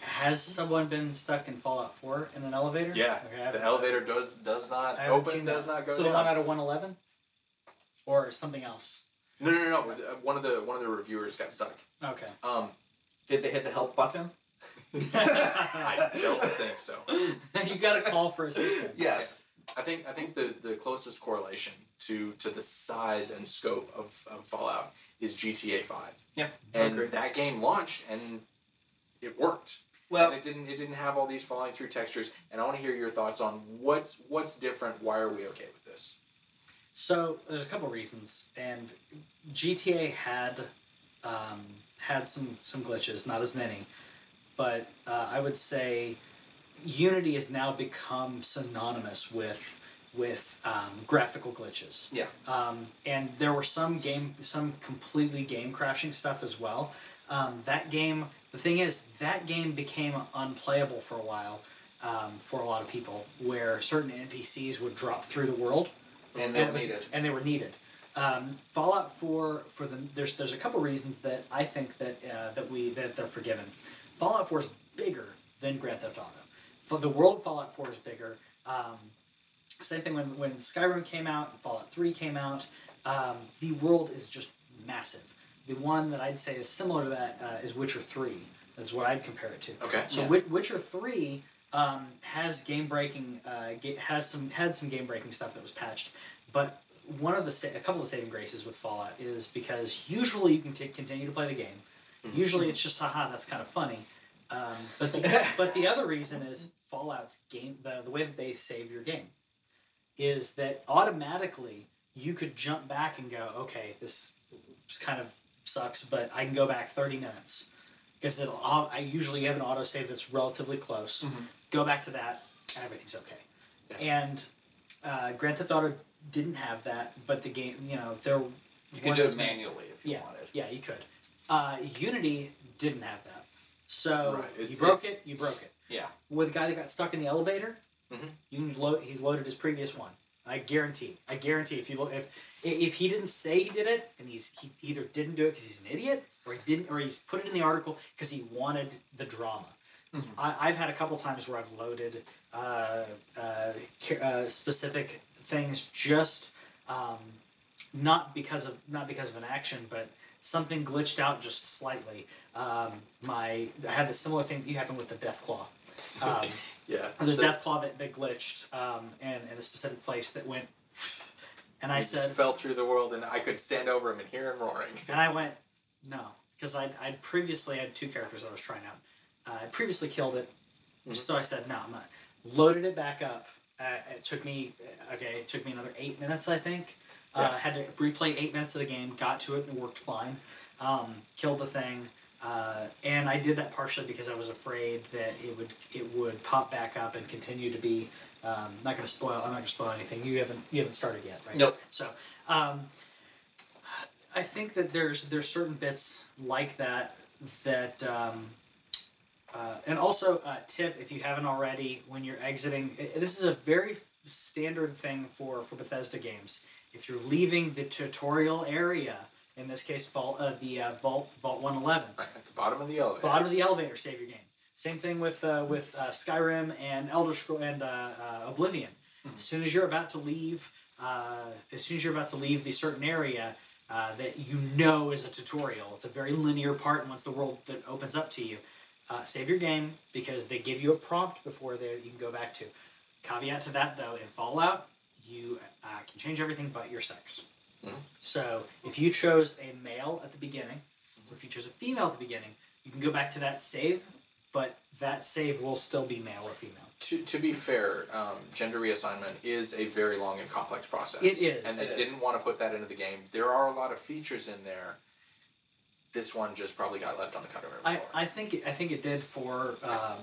Has someone been stuck in Fallout 4 in an elevator? Yeah, Okay, the elevator does does not open, does that. not go So down. the one out of 111, or something else. No, no, no, no. uh, One of the one of the reviewers got stuck. Okay. Um, Did they hit the help button? I don't think so. you got to call for assistance. Yes. I think I think the, the closest correlation to to the size and scope of, of Fallout is GTA Five. Yeah, I and agree. that game launched and it worked. Well, and it didn't it didn't have all these falling through textures. And I want to hear your thoughts on what's what's different. Why are we okay with this? So there's a couple reasons, and GTA had um, had some some glitches, not as many, but uh, I would say Unity has now become synonymous with with um, graphical glitches. Yeah. Um, and there were some game some completely game crashing stuff as well. Um, that game, the thing is, that game became unplayable for a while um, for a lot of people, where certain NPCs would drop through the world and they it don't was- need and they were needed. Um, Fallout Four for the there's there's a couple reasons that I think that uh, that we that they're forgiven. Fallout Four is bigger than Grand Theft Auto. For the world Fallout Four is bigger. Um, same thing when when Skyrim came out, and Fallout Three came out. Um, the world is just massive. The one that I'd say is similar to that uh, is Witcher Three. That's what I'd compare it to. Okay. So Yeah. Witcher Three um, has game breaking uh, has some had some game breaking stuff that was patched, but one of the sa- a couple of saving graces with Fallout is because usually you can t- continue to play the game. Usually it's just haha that's kind of funny, um, but the, but the other reason is Fallout's game the the way that they save your game is that automatically you could jump back and go okay this kind of sucks but I can go back thirty minutes because it'll I usually have an autosave that's relatively close. Mhm. Go back to that, and everything's okay. Yeah. And uh, Grand Theft Auto didn't have that, but the game, you know, there You can do it manually if you yeah, wanted. yeah, you could. Uh, Unity didn't have that, so Right, you broke it. You broke it. Yeah. With the guy that got stuck in the elevator, Mhm. you can load. He's loaded his previous one. I guarantee. I guarantee. If you look, if if he didn't say he did it, and he's he either didn't do it because he's an idiot, or he didn't, or he's put it in the article because he wanted the drama. Mhm. I, I've had a couple times where I've loaded uh, uh, uh, specific things just um, not because of not because of an action, but something glitched out just slightly. Um, my I had the similar thing you happened with the death claw. Um, Yeah. the So death claw that, that glitched um, in, in a specific place that went, and I said, just fell through the world, and I could stand over him and hear him roaring. and I went, no, because I'd, I'd previously had two characters I was trying out. Uh, I previously killed it, Mhm. so I said, no, I'm not. Loaded it back up. Uh, it took me, okay, it took me another eight minutes, I think. Uh, had to replay eight minutes of the game, got to it, and it worked fine. Um, killed the thing. Uh, and I did that partially because I was afraid that it would it would pop back up and continue to be. Um, not going to spoil. I'm not going to spoil anything. You haven't you haven't started yet, right? Nope. So, um, I think that there's there's certain bits like that that. Um, uh, and also, uh, tip if you haven't already, when you're exiting, this is a very standard thing for, for Bethesda games. If you're leaving the tutorial area, in this case, Vault, uh, the uh, Vault Vault 111, Right at the bottom of the elevator. bottom of the elevator, save your game. Same thing with uh, with uh, Skyrim and Elder Scroll and uh, uh, Oblivion. As soon as you're about to leave, uh, as soon as you're about to leave the certain area uh, that you know is a tutorial, it's a very linear part. And once the world that opens up to you, uh, save your game because they give you a prompt before there you can go back to. Caveat to that though, in Fallout, you uh, can change everything but your sex. Mhm. So if you chose a male at the beginning, or if you chose a female at the beginning, you can go back to that save, but that save will still be male or female. To, to be fair, um, gender reassignment is a very long and complex process. It is. And they It is. didn't want to put that into the game. There are a lot of features in there. This one just probably got left on the cutting room I, floor. I think it, I think it did for um,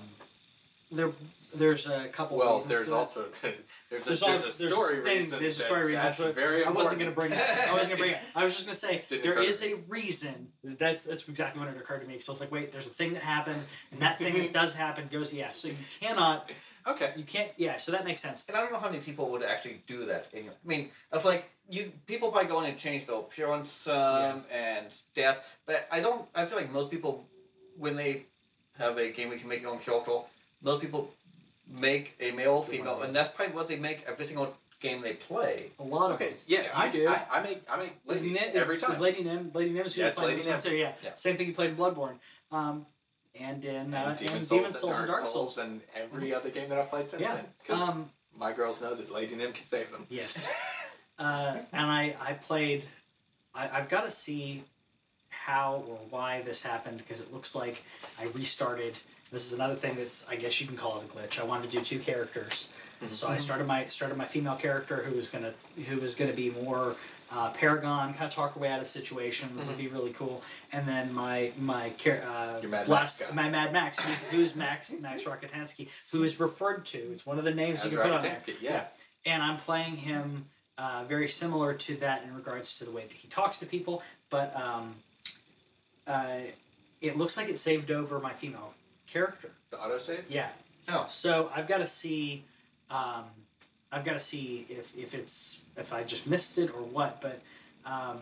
there. There's a couple. well, reasons there's also there's a, There's, a there's story thing- reason. There's a story reason. That's very I wasn't going to bring it. I wasn't going to bring it. I was just going to say Didn't there is a reason. That's that's exactly when it occurred to me. So I was like, wait, there's a thing that happened, and that thing that does happen goes yeah. So you cannot. Okay. You can't. Yeah. So that makes sense. And I don't know how many people would actually do that. In your, I mean, it's like you people probably go in and change the appearance um, and stat, but I don't. I feel like most people, when they have a game where you can make your own character, most people make a male or female, and that's probably what they make every single game they play. A lot of Okay. them. Yeah, I do. I, I make I make Is ladies Nim- every time. Is Lady Nim, Lady Nim is who Yeah, you it's Lady this Nim. too. Yeah. Yeah. Same thing you played in Bloodborne, um, and in uh, and Demon and Souls, Demon Souls and Dark Souls, Souls. and every other game that I've played since Yeah. then. Because Um, my girls know that Lady Nim can save them. yes. uh, and I I played. I, I've got to see how or why this happened because it looks like I restarted. This is another thing that's I guess you can call it a glitch. I wanted to do two characters, so I started my started my female character who was gonna who was gonna be more uh, Paragon, kind of talk her way out of situations. It'd be really cool. And then my my uh, Mad last Max my Mad Max, who's, who's Max Max Rockatansky, who is referred to. It's one of the names As you can put on there. Rockatansky, yeah. And I'm playing him uh, very similar to that in regards to the way that he talks to people, but um, uh, it looks like it saved over my female character. The autosave? Yeah. Oh. So I've got to see, um, I've got to see if, if it's if I just missed it or what. But um,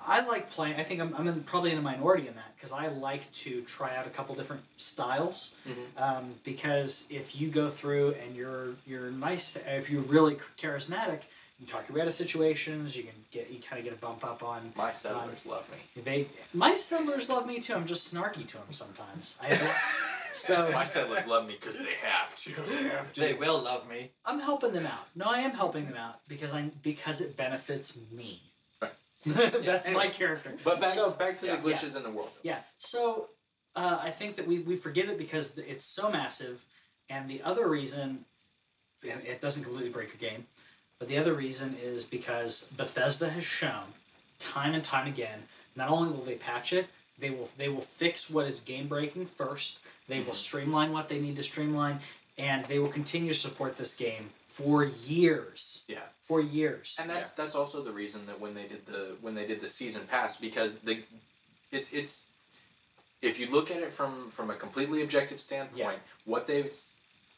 I like playing. I think I'm, I'm in, probably in a minority in that because I like to try out a couple different styles. Mhm. Um, because if you go through and you're you're nice, to, if you're really charismatic, you talk your way out of situations. You can get you kind of get a bump up on My settlers love me. they. My settlers love me too. I'm just snarky to them sometimes. I so My settlers love me because they have to. They will love me. I'm helping them out. No, I am helping them out because I because it benefits me. Right. That's my character. But back, So- back to yeah, the glitches in the world. Yeah. So uh, I think that we, we forgive it because it's so massive, and the other reason, it doesn't completely break your game, but the other reason is because Bethesda has shown time and time again. Not only will they patch it, they will they will fix what is game breaking first. They will mm-hmm. streamline what they need to streamline, and they will continue to support this game for years. Yeah. For years. And that's that's also the reason that when they did the when they did the season pass because the it's it's if you look at it from from a completely objective standpoint, Yeah. what they've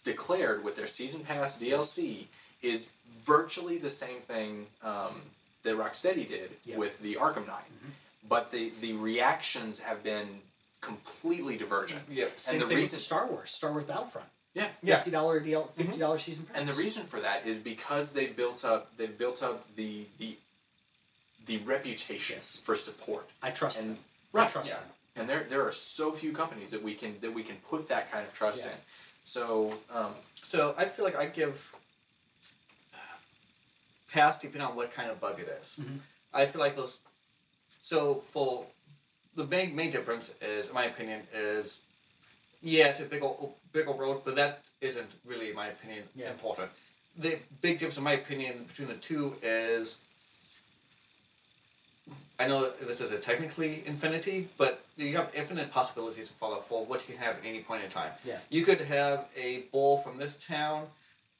declared with their season pass DLC is virtually the same thing um, that Rocksteady did Yeah. with the Arkham Knight, but the the reactions have been completely divergent. Yep. Same and the thing reason- with Star Wars, Star Wars Battlefront. Yeah. Yeah. Fifty dollar deal, fifty dollars season pass. And the reason for that is because they've built up they've built up the the the reputation Yes. for support. I trust And- them. I trust yeah. them. And there there are so few companies that we can that we can put that kind of trust Yeah. in. So um, So I feel like I give pass depending on what kind of bug it is. Mhm. I feel like those. So for the main main difference is, in my opinion, is yeah, it's a big old big old road, but that isn't really, in my opinion, Yeah. important. The big difference, in my opinion, between the two is. I know this is a technically infinity, but you have infinite possibilities in Fallout 4 what you can have at any point in time. Yeah. You could have a ball from this town,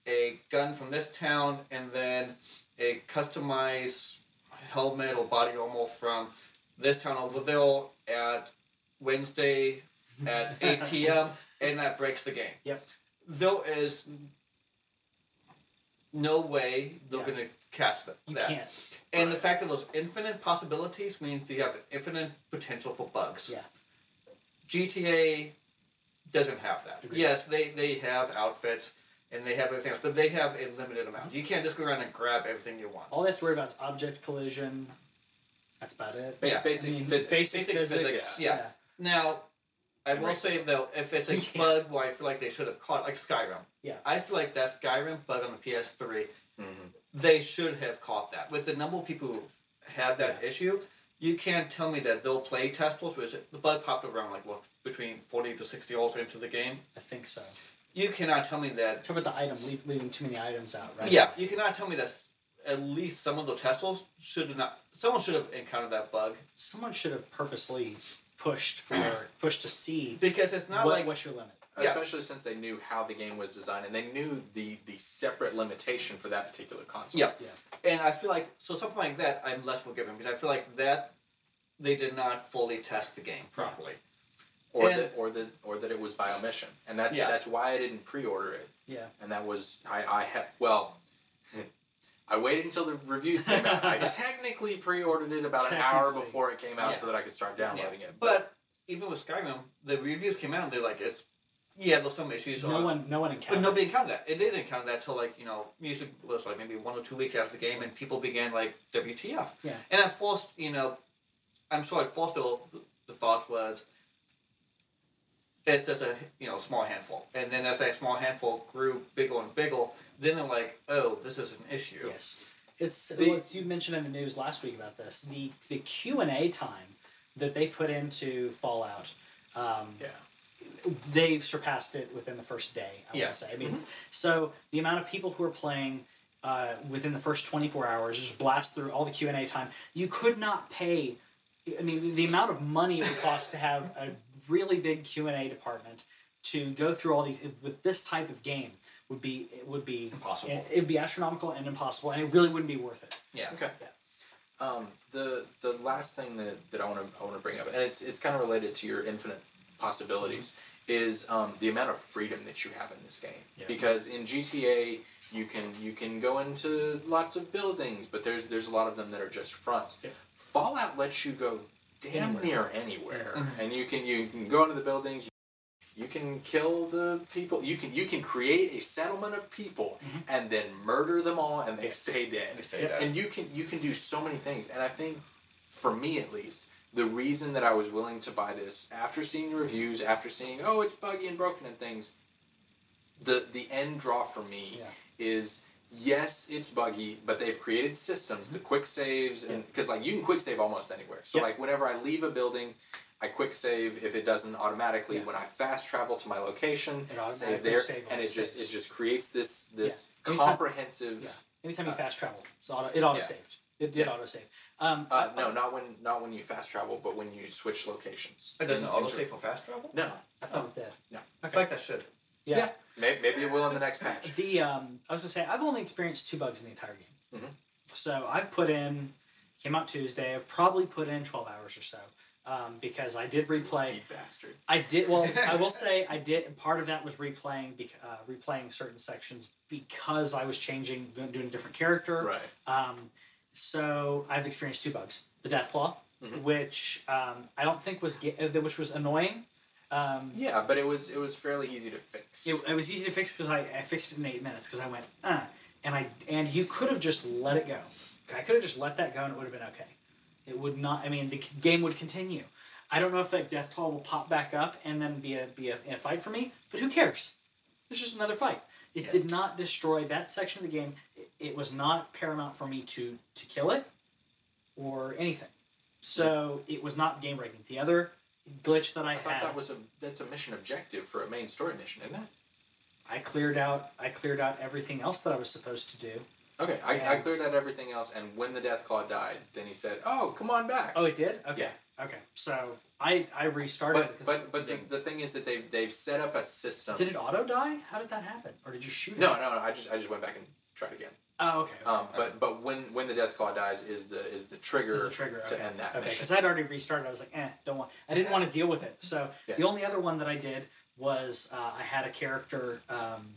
a gun from this town, and then a customized helmet or body armor from this town over there at Wednesday at 8 p.m., and that breaks the game. Yep. There is no way they're Yeah. going to catch that. You that. can't. And the fact that those infinite possibilities means that you have infinite potential for bugs. Yeah. GTA doesn't have that. Agreed. Yes, they, they have outfits and they have everything else, but they have a limited amount. You can't just go around and grab everything you want. All they have to worry about is object collision. That's about it. ba- Yeah. basic I mean, physics. basic Basic physics. physics, yeah. Now, I And will say though, if it's a Yeah. bug where I feel like they should have caught, like Skyrim. Yeah. I feel like that Skyrim bug on the PS3, Mhm. they should have caught that. With the number of people who had that Yeah. issue, you can't tell me that they'll play testers, which the bug popped around like what between forty to sixty hours into the game. I think so. You cannot tell me that. Talk about the item, leave, leaving too many items out, right? Yeah, you cannot tell me that at least some of the testers should have not. Someone should have encountered that bug Someone should have purposely pushed for pushed to see because it's not what, like what's your limit. Yeah. Especially since they knew how the game was designed and they knew the the separate limitation for that particular console. Yeah. Yeah. And I feel like so something like that I'm less forgiving because I feel like that they did not fully test the game properly. Or And- that or that or that it was by omission. And that's Yeah. that's why I didn't pre order it. Yeah. And that was I, I had well I waited until the reviews came out. I technically pre ordered it about an hour before it came out Yeah. so that I could start downloading it. But even with Skyrim, the reviews came out and they're like it's yeah, there's some issues No on one no one but encountered. nobody encountered that. It didn't encounter that till like, you know, music was like maybe one or two weeks after the game and people began like WTF. Yeah. And I forced, you know, I'm sorry, at first the, the thought was it's just a you know small handful, and then as that small handful grew bigger and bigger, then they're like, oh, this is an issue. Yes. It's The- what you mentioned in the news last week about this. The the Q and A time that they put into Fallout. Um, Yeah. they've surpassed it within the first day. I Yeah. want to say. I mean, it's- so the amount of people who are playing uh, within the first twenty four hours just blast through all the Q and A time. You could not pay. I mean, the amount of money it would cost to have a really big Q and A department to go through all these with this type of game would be it would be Impossible. It, would be astronomical and impossible, and it really wouldn't be worth it. Yeah. Okay. Yeah. Um, the the last thing that, that I want to I want to bring up, and it's it's kind of related to your infinite possibilities, is um, the amount of freedom that you have in this game. Yeah. Because in GTA, you can you can go into lots of buildings, but there's there's a lot of them that are just fronts. Yeah. Fallout lets you go damn Anywhere. near anywhere, Mhm. and you can you can go into the buildings. You can kill the people. You can you can create a settlement of people Mhm. and then murder them all, and they stay dead They stay dead. and you can you can do so many things and i think for me at least the reason that i was willing to buy this after seeing the reviews after seeing oh it's buggy and broken and things the the end draw for me Yeah. is yes it's buggy but they've created systems the quick saves and Yeah. because like you can quick save almost anywhere so Yeah. like whenever i leave a building I quick save if it doesn't automatically. Yeah. When I fast travel to my location, It save there, save and it just saves. it just creates this this Yeah. Anytime- comprehensive. Yeah. Anytime you Uh, fast travel, it's auto, it auto Yeah. saved. It did Yeah. auto save. Um, Uh, no, not when not when you fast travel, but when you switch locations. It doesn't auto save for fast travel? No. I thought it did. No. I feel like that should. Yeah. Maybe, maybe it will in the next patch. The um, I was gonna say I've only experienced two bugs in the entire game. Mhm. So I've put in, came out Tuesday. I've probably put in twelve hours or so um, because I did replay. You bastard. I did well. I will say I did. Part of that was replaying, uh, replaying certain sections because I was changing, doing a different character. Right. Um, so I've experienced two bugs: the death claw, Mhm. which um, I don't think was uh, which was annoying. Um, Yeah, but it was it was fairly easy to fix. it, it was easy to fix because I, I fixed it in eight minutes because I went uh, and I and you could have just let it go. I could have just let that go and it would have been okay. It would not. I mean, the game would continue. I don't know if that death claw will pop back up and then be a be a, a fight for me, but who cares? It's just another fight. It Yeah. did not destroy that section of the game. It, it was not paramount for me to to kill it or anything. So it was not game breaking. The other glitch that I, I thought had. that was a that's a mission objective for a main story mission, isn't it? I cleared out I cleared out everything else that I was supposed to do. Okay, I, I cleared out everything else, and when the Death Claw died, then he said, "Oh, come on back." Oh, it did. Okay. Yeah. Okay. So I I restarted. but because but but the, the thing is that they've they've set up a system. did it auto die? How did that happen? Or did you shoot No, it? no, no. I just I just went back and tried again. Oh, okay. Um, but but when when the Death Claw dies is the is the trigger, Is the trigger to okay. end that Okay, mission. because I'd already restarted. I was like, eh, don't want. I didn't want to deal with it. So Yeah. the only other one that I did was uh, I had a character um,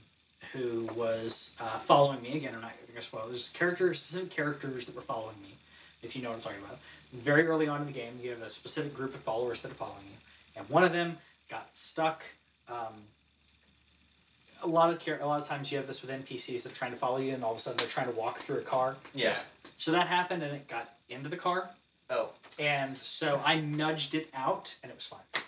who was uh, following me again. I'm not going to spoil. There's characters, specific characters that were following me. If you know what I'm talking about. Very early on in the game, you have a specific group of followers that are following you, and one of them got stuck. Um, a lot of char- a lot of times you have this with NPCs that are trying to follow you, and all of a sudden they're trying to walk through a car. Yeah. So that happened, and it got into the car, Oh. and so I nudged it out, and it was fine.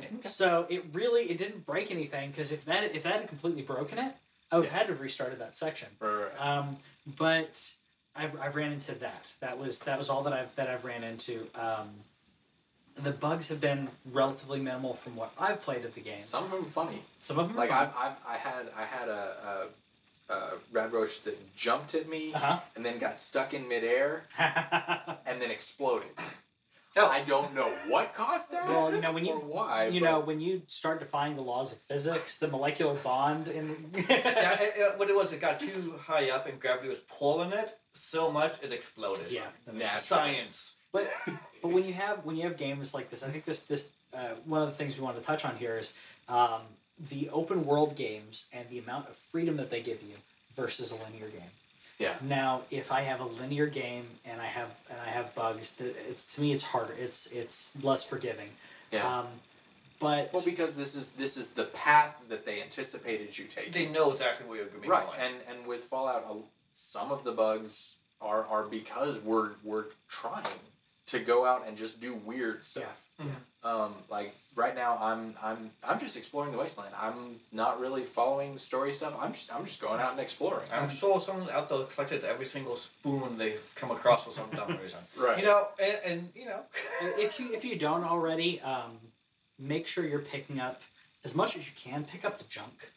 Yeah. So it really it didn't break anything because if that if that had completely broken it, I would have had to have restarted that section. Right, right, right. Um, but I've, I've ran into that. That was that was all that I've that I've ran into. Um, the bugs have been relatively minimal from what I've played of the game. Some of them are funny. Some of them Like are I've, I've I had I had a, a, a rad roach that jumped at me uh and then got stuck in midair and then exploded. I don't know what caused that. Well, you know, when you- why. you but- know when you start defying the laws of physics, the molecular bond in yeah, it, it, what it was, it got too high up and gravity was pulling it so much it exploded. Yeah. That's science. But but when you have when you have games like this, I think this this uh, one of the things we want to touch on here is um, the open world games and the amount of freedom that they give you versus a linear game. Yeah. Now, if I have a linear game and I have and I have bugs, it's to me it's harder. It's it's less forgiving. Yeah. Um, but well, because this is this is the path that they anticipated you taking. They know exactly where you're going to be right, going. and and with Fallout, some of the bugs are are because we're we're trying to go out and just do weird stuff. Yeah. Um, like right now, I'm I'm I'm just exploring the wasteland. I'm not really following story stuff. I'm just I'm just going out and exploring. I'm sure someone out there collected every single spoon they've come across for some dumb reason. Right. You know, and, and you know, if you if you don't already, um, make sure you're picking up as much as you can. Pick up the junk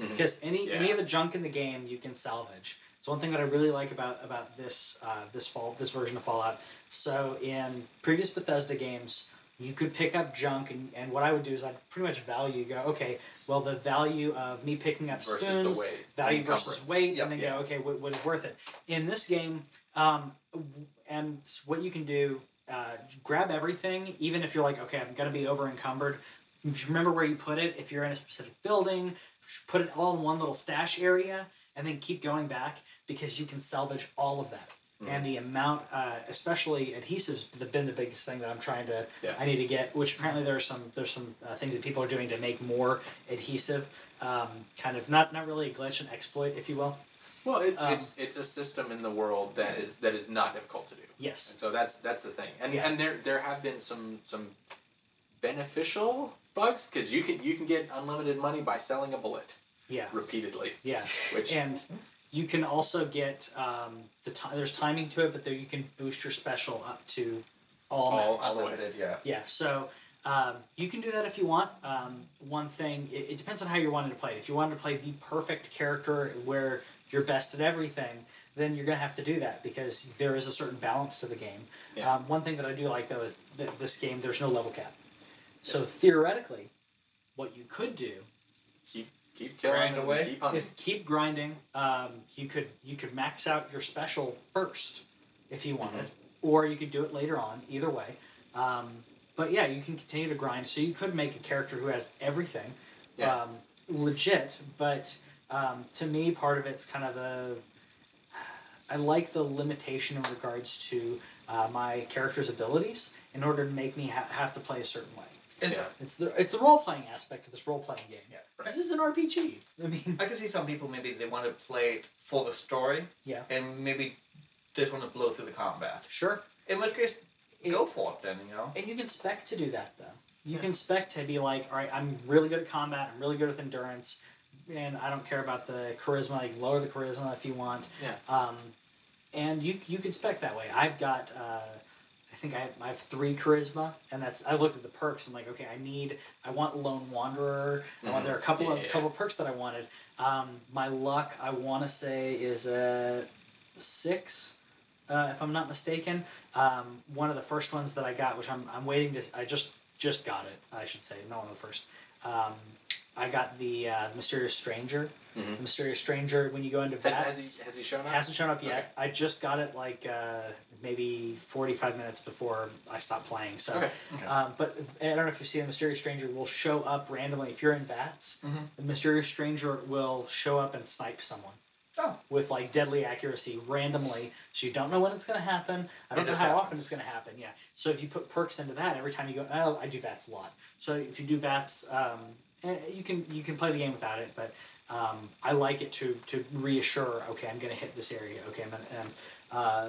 Mhm. because any any of the junk in the game you can salvage. It's one thing that I really like about about this uh, this fall this version of Fallout. So in previous Bethesda games, you could pick up junk, and, and what I would do is I'd pretty much value go okay. Well, the value of me picking up Versus the spoons, weight, value versus weight, Yep. and then Yeah. go okay, what, what is worth it? In this game, um, and what you can do, uh, grab everything, even if you're like, okay, I'm gonna be over encumbered. Remember where you put it. If you're in a specific building, put it all in one little stash area, and then keep going back because you can salvage all of that. Mm-hmm. And the amount, uh, especially adhesives, have been the biggest thing that I'm trying to. Yeah. I need to get. Which apparently there's some there's some uh, things that people are doing to make more adhesive. Um, kind of not not really a glitch, an exploit, if you will. Well, it's Um, it's it's a system in the world that is that is not difficult to do. Yes. And so that's that's the thing. And Yeah. and there there have been some some beneficial bugs because you can you can get unlimited money by selling a bullet Yeah. repeatedly. Yeah. Which and you can also get um, the time. There's timing to it, but there you can boost your special up to all, All- max. all the way. unlimited, yeah. Yeah, so um, you can do that if you want. Um, one thing, it, it depends on how you're wanting to play. it. If you wanted to play the perfect character where you're best at everything, then you're going to have to do that because there is a certain balance to the game. Yeah. Um, one thing that I do like though is that this game there's no level cap. So theoretically, what you could do keep keep killing Grind away. keep hunting. is keep grinding. Um, you could you could max out your special first if you wanted, or you could do it later on. Either way, um, but yeah, you can continue to grind. So you could make a character who has everything, Yeah. um, legit. But um, to me, part of it's kind of the I like the limitation in regards to uh, my character's abilities in order to make me ha- have to play a certain way. It's, Yeah. It's the it's the role playing aspect of this role playing game. Yeah. This is an RPG. I mean, I can see some people maybe they want to play it for the story yeah, and maybe just want to blow through the combat. sure. In which case, It- go for it then, you know? And you can spec to do that though. You Yeah. can spec to be like, all right, I'm really good at combat. I'm really good with endurance, and I don't care about the charisma. Like lower the charisma if you want. Yeah. Um, and you you can spec that way. I've got. Uh, I think I have, I have three charisma, and that's I looked at the perks. I'm like, okay, I need, I want lone wanderer. I want there are a couple of Yeah. couple of perks that I wanted. Um, my luck, I want to say, is a six, uh, if I'm not mistaken. Um, one of the first ones that I got, which I'm, I'm waiting to, I just just got it. I should say, not one of the first. Um, I got the uh, mysterious stranger. Mhm. The mysterious stranger. When you go into Has, VATS, has he has he shown up? hasn't shown up yet. Okay. I just got it like uh, maybe 45 minutes before I stopped playing. So, Okay. Okay. um, but I don't know if you see the mysterious stranger will show up randomly if you're in VATS. Mhm. The mysterious stranger will show up and snipe someone Oh, with like deadly accuracy randomly. So you don't know when it's going to happen. I don't It know how often it's going to happen. Yeah. So if you put perks into that every time you go, oh, I do VATS a lot. So if you do VATS, um, you can you can play the game without it, but um, I like it to to reassure. Okay, I'm going to hit this area. Okay, I'm gonna, and uh,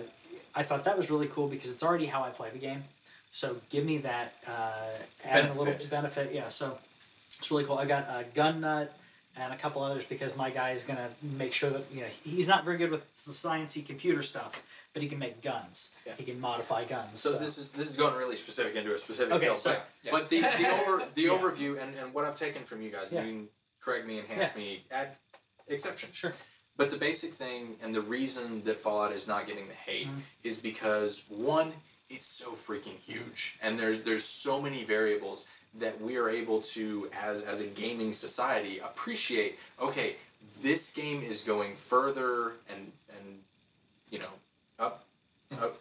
I thought that was really cool because it's already how I play the game. So give me that uh, adding a little Benefit. benefit. Yeah. So it's really cool. I got a gun nut and a couple others because my guy is gonna make sure that you know he's not very good with the sciencey computer stuff, but he can make guns. Yeah. He can modify guns. So this is this is going really specific into a specific Okay, build, so- but, yeah. but the the over the Yeah. overview and, and what I've taken from you guys, Yeah. you can correct me, enhance me, add exceptions. sure. But the basic thing and the reason that Fallout is not getting the hate Mhm. is because one, it's so freaking huge, and there's there's so many variables that we are able to as as a gaming society appreciate. Okay, this game is going further and and you know up, up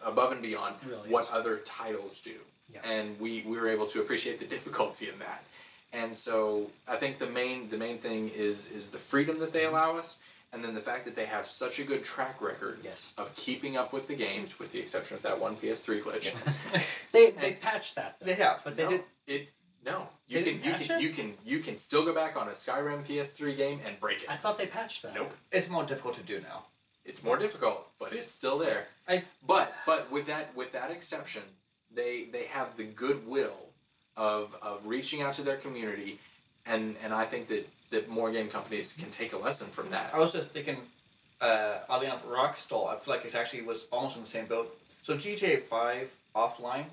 above and beyond It really what is. other titles do, Yeah. and we we were able to appreciate the difficulty in that. And so I think the main the main thing is is the freedom that they mm-hmm. allow us, and then the fact that they have such a good track record Yes. of keeping up with the games, with the exception of that one PS3 glitch. They they patched that. Though. they have. But they no, did. it no. You can you can it? you can you can still go back on a Skyrim PS3 game and break it. I thought they patched that. Nope. It's more difficult to do now. It's more difficult, but it's still there. I But but with that with that exception, they they have the goodwill of of reaching out to their community, and and I think that that more game companies can take a lesson from that. I was just thinking, uh, oddly enough, Rockstar. I feel like it actually was almost in the same boat. So GTA Five offline,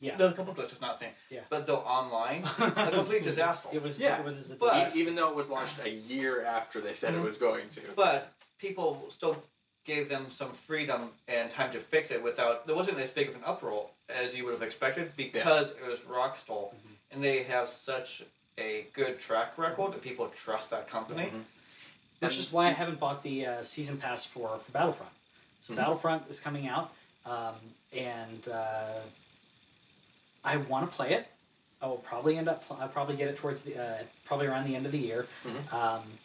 Yeah. The a couple glitches, not a thing. Yeah. But though online, a complete disaster. It was. Yeah, It was. A but- even though it was launched a year after they said it was going to. But people still gave them some freedom and time to fix it without. There wasn't as big of an uproar as you would have expected because it was Rockstar, and they have such a good track record that people trust that company. Mhm. which is why I haven't bought the uh, season pass for for Battlefront. So Mhm. Battlefront is coming out, um, and uh, I want to play it. I will probably end up. Pl- I'll probably get it towards the uh, probably around the end of the year. Mhm. Um,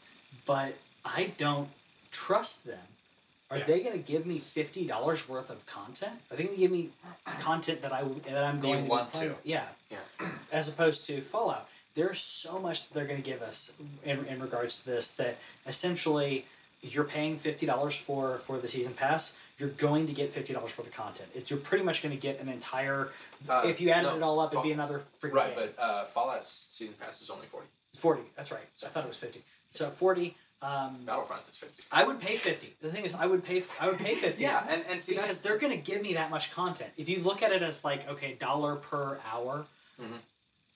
but I don't trust them. Are Yeah. they going to give me fifty dollars worth of content? Are they going to give me content that I that I'm going to want to. Yeah. Yeah. As opposed to Fallout, there's so much that they're going to give us in, in regards to this that essentially you're paying fifty dollars for for the season pass. You're going to get fifty dollars worth of content. It's you're pretty much going to get an entire. Uh, if you added no, it all up, it'd be another freaking Right, game. but uh, Fallout's season pass is only forty. Forty. That's right. So I thought it was fifty. So forty. Um, Battlefront's is fifty. I would pay fifty. The thing is, I would pay. I would pay fifty. Yeah, and, and see because they're going to give me that much content. If you look at it as like okay, dollar per hour. Mhm.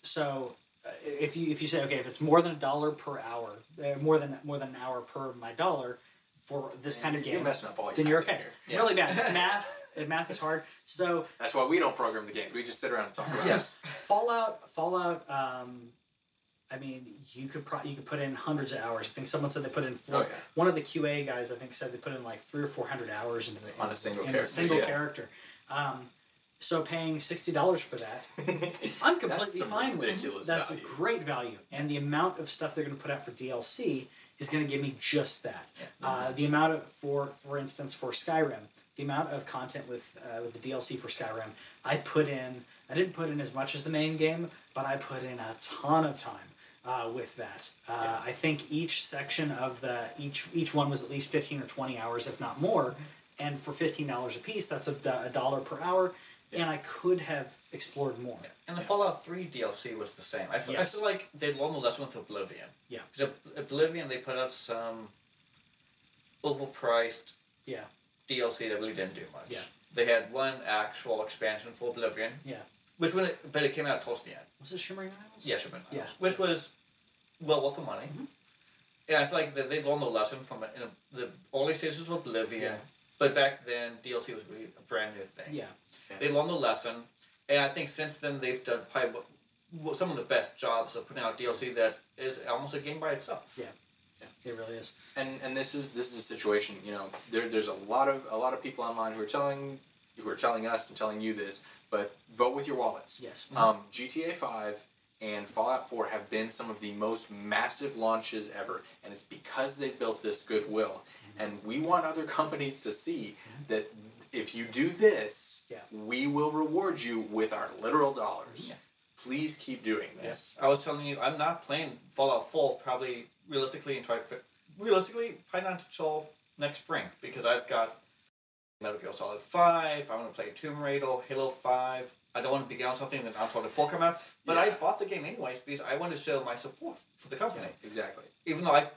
So uh, if you if you say okay, if it's more than a dollar per hour, uh, more than more than an hour per my dollar for this kind of You're game, messing up all your then you're okay. here. Really bad math. uh, Math is hard. So That's why we don't program the games. We just sit around and talk about it. Yes. Fallout, Fallout. Um, I mean, you could pro- you could put in hundreds of hours. I think someone said they put in four. Oh yeah. One of the QA guys, I think, said they put in like three or four hundred hours into the On a single in character, A single yeah. character. Um, so paying sixty dollars for that, I'm completely fine with. ridiculous That's value. a great value, and the amount of stuff they're going to put out for DLC is going to give me just that. Uh, the amount of for for instance for Skyrim, the amount of content with uh, with the DLC for Skyrim, I put in. I didn't put in as much as the main game, but I put in a ton of time uh, with that. Uh. I think each section of the each each one was at least fifteen or twenty hours, if not more. And for fifteen dollars a piece, that's a, a dollar per hour, and I could have explored more. And the Fallout 3 DLC was the same. I feel, I feel like they learned the lesson with Oblivion. Yeah. Because Oblivion, they put out some overpriced Yeah, DLC that really didn't do much. Yeah. They had one actual expansion for Oblivion, yeah. Which when it, but it came out towards the end. Was it Shimmering Isles? Yeah, Shivering Yeah. Isles, Which was well worth the money. Mhm. And I feel like that they learned the lesson from it in a, the early stages of Oblivion. Yeah. But back then, DLC was really a brand new thing. Yeah. They learned the lesson, and I think since then they've done probably what- what- some of the best jobs of putting out DLC that is almost a game by itself. Yeah. It really is. and and this is this is a situation you know there, there's a lot of a lot of people online who are telling who are telling us and telling you this but vote with your wallets. Yes. Mm-hmm. um, gta 5 and fallout 4 have been some of the most massive launches ever and it's because they built this goodwill. Mm-hmm. And we want other companies to see mm-hmm. that if you do this Yeah. we will reward you with our literal dollars. Yeah. please keep doing this. I was telling you, I'm not playing Fallout 4 probably realistically I fi- realistically probably not until next spring because I've got Metal Gear Solid 5. I want to play Tomb Raider, Halo 5. I don't want to begin on something and then Uncharted 4 come out. But I bought the game anyways because I want to show my support for the company. exactly Even though I,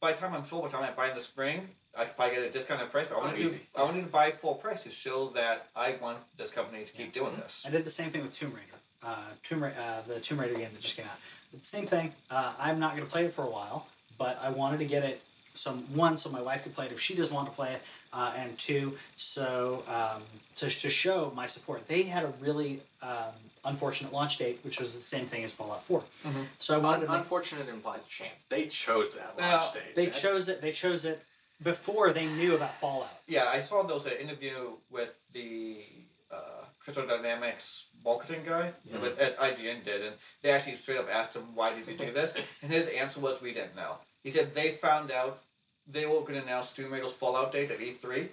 by the time I'm sure, by the time I buy in the spring, I could probably get a discounted price. But I want Oh, to do. I wanted to buy full price to show that I want this company to keep doing this. I did the same thing with Tomb Raider. Uh, Tomb Ra- uh, the Tomb Raider game that just came out. The same thing. Uh, I'm not going to play it for a while, but I wanted to get it. So one, so my wife could play it if she doesn't want to play it, uh, and two, so um, to, to show my support. They had a really um, unfortunate launch date, which was the same thing as Fallout 4 Mhm. So I Un- wanted to make, unfortunate implies chance. They chose that Well, launch date. they That's- chose it. They chose it before they knew about Fallout. Yeah, I saw there was an interview with the uh, Crystal Dynamics marketing guy Yeah. with at IGN did, and they actually straight up asked him why did you do this, and his answer was we didn't know. He said they found out they were going to announce Tomb Raider's Fallout date at E3.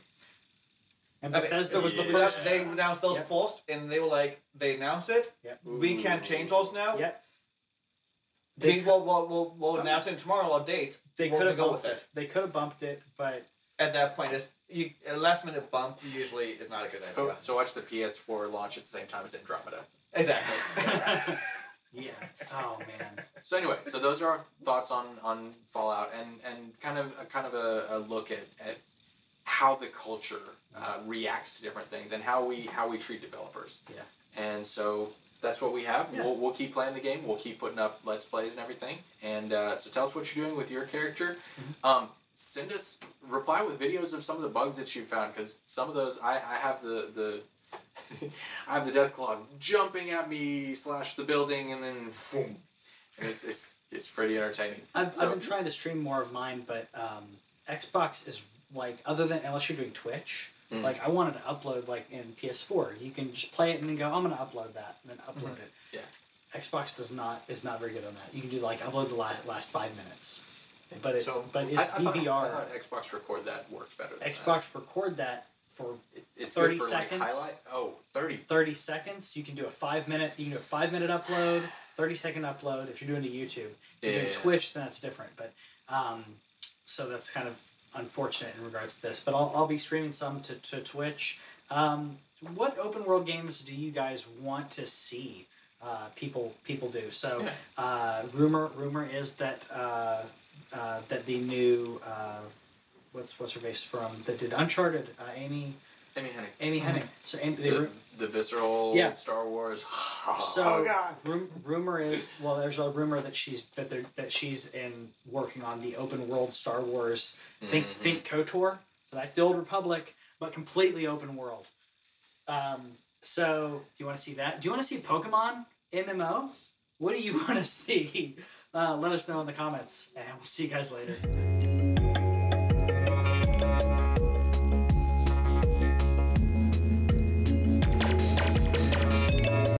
And I mean, Bethesda was the yeah. first. They announced those Yep. first, and they were like, they announced it. Yep. We can't change those now. Yep. We, They, will we'll, we'll, we'll announce it tomorrow our date. they could have go bumped with it. They could have bumped it, but At that point, it's you, a last minute bump usually is not a good So, idea. so watch the PS4 launch at the same time as Andromeda. Exactly. yeah. Oh man. So anyway, so those are our thoughts on, on Fallout and, and kind of a, kind of a, a look at, at how the culture uh, reacts to different things and how we how we treat developers. Yeah. And so that's what we have. Yeah. We'll, we'll keep playing the game. We'll keep putting up let's plays and everything. And uh, so tell us what you're doing with your character. Mm-hmm. Um, send us reply with videos of some of the bugs that you found because some of those I, I have the the I have the Deathclaw jumping at me slash the building and then boom, and it's it's it's pretty entertaining. I've, So- I've been trying to stream more of mine, but um, Xbox is like other than unless you're doing Twitch. Mm. Like I wanted to upload like in PS4, you can just play it and then go, I'm gonna upload that, and then upload it. Yeah. Xbox does not is not very good on that. You can do like upload the last, last five minutes, but it's So, but it's I thought, DVR. I thought Xbox record that worked better. Than Xbox record that for. It, it's 30 good for seconds. like highlight. Oh, 30. 30 seconds. You can do a five minute. You can do a five minute upload, 30 second upload. If you're doing to YouTube, if you're Yeah, doing yeah. Twitch, then that's different. But um, so that's kind of unfortunate in regards to this. But I'll, I'll be streaming some to, to Twitch. Um, what open world games do you guys want to see uh, people people do? So uh, rumor rumor is that uh, uh, that the new uh, what's what's her face from that did Uncharted, uh, Amy Amy Hennig. Amy Hennig. So Amy, they, The, the visceral Yeah. Star Wars. So oh god. rum- rumor is well, there's a rumor that she's that they're that she's in working on the open world Star Wars. Think Mhm. think Kotor. So that's the old Republic, but completely open world. Um, so do you want to see that? Do you want to see Pokemon MMO? What do you want to see? Uh, let us know in the comments, and we'll see you guys later.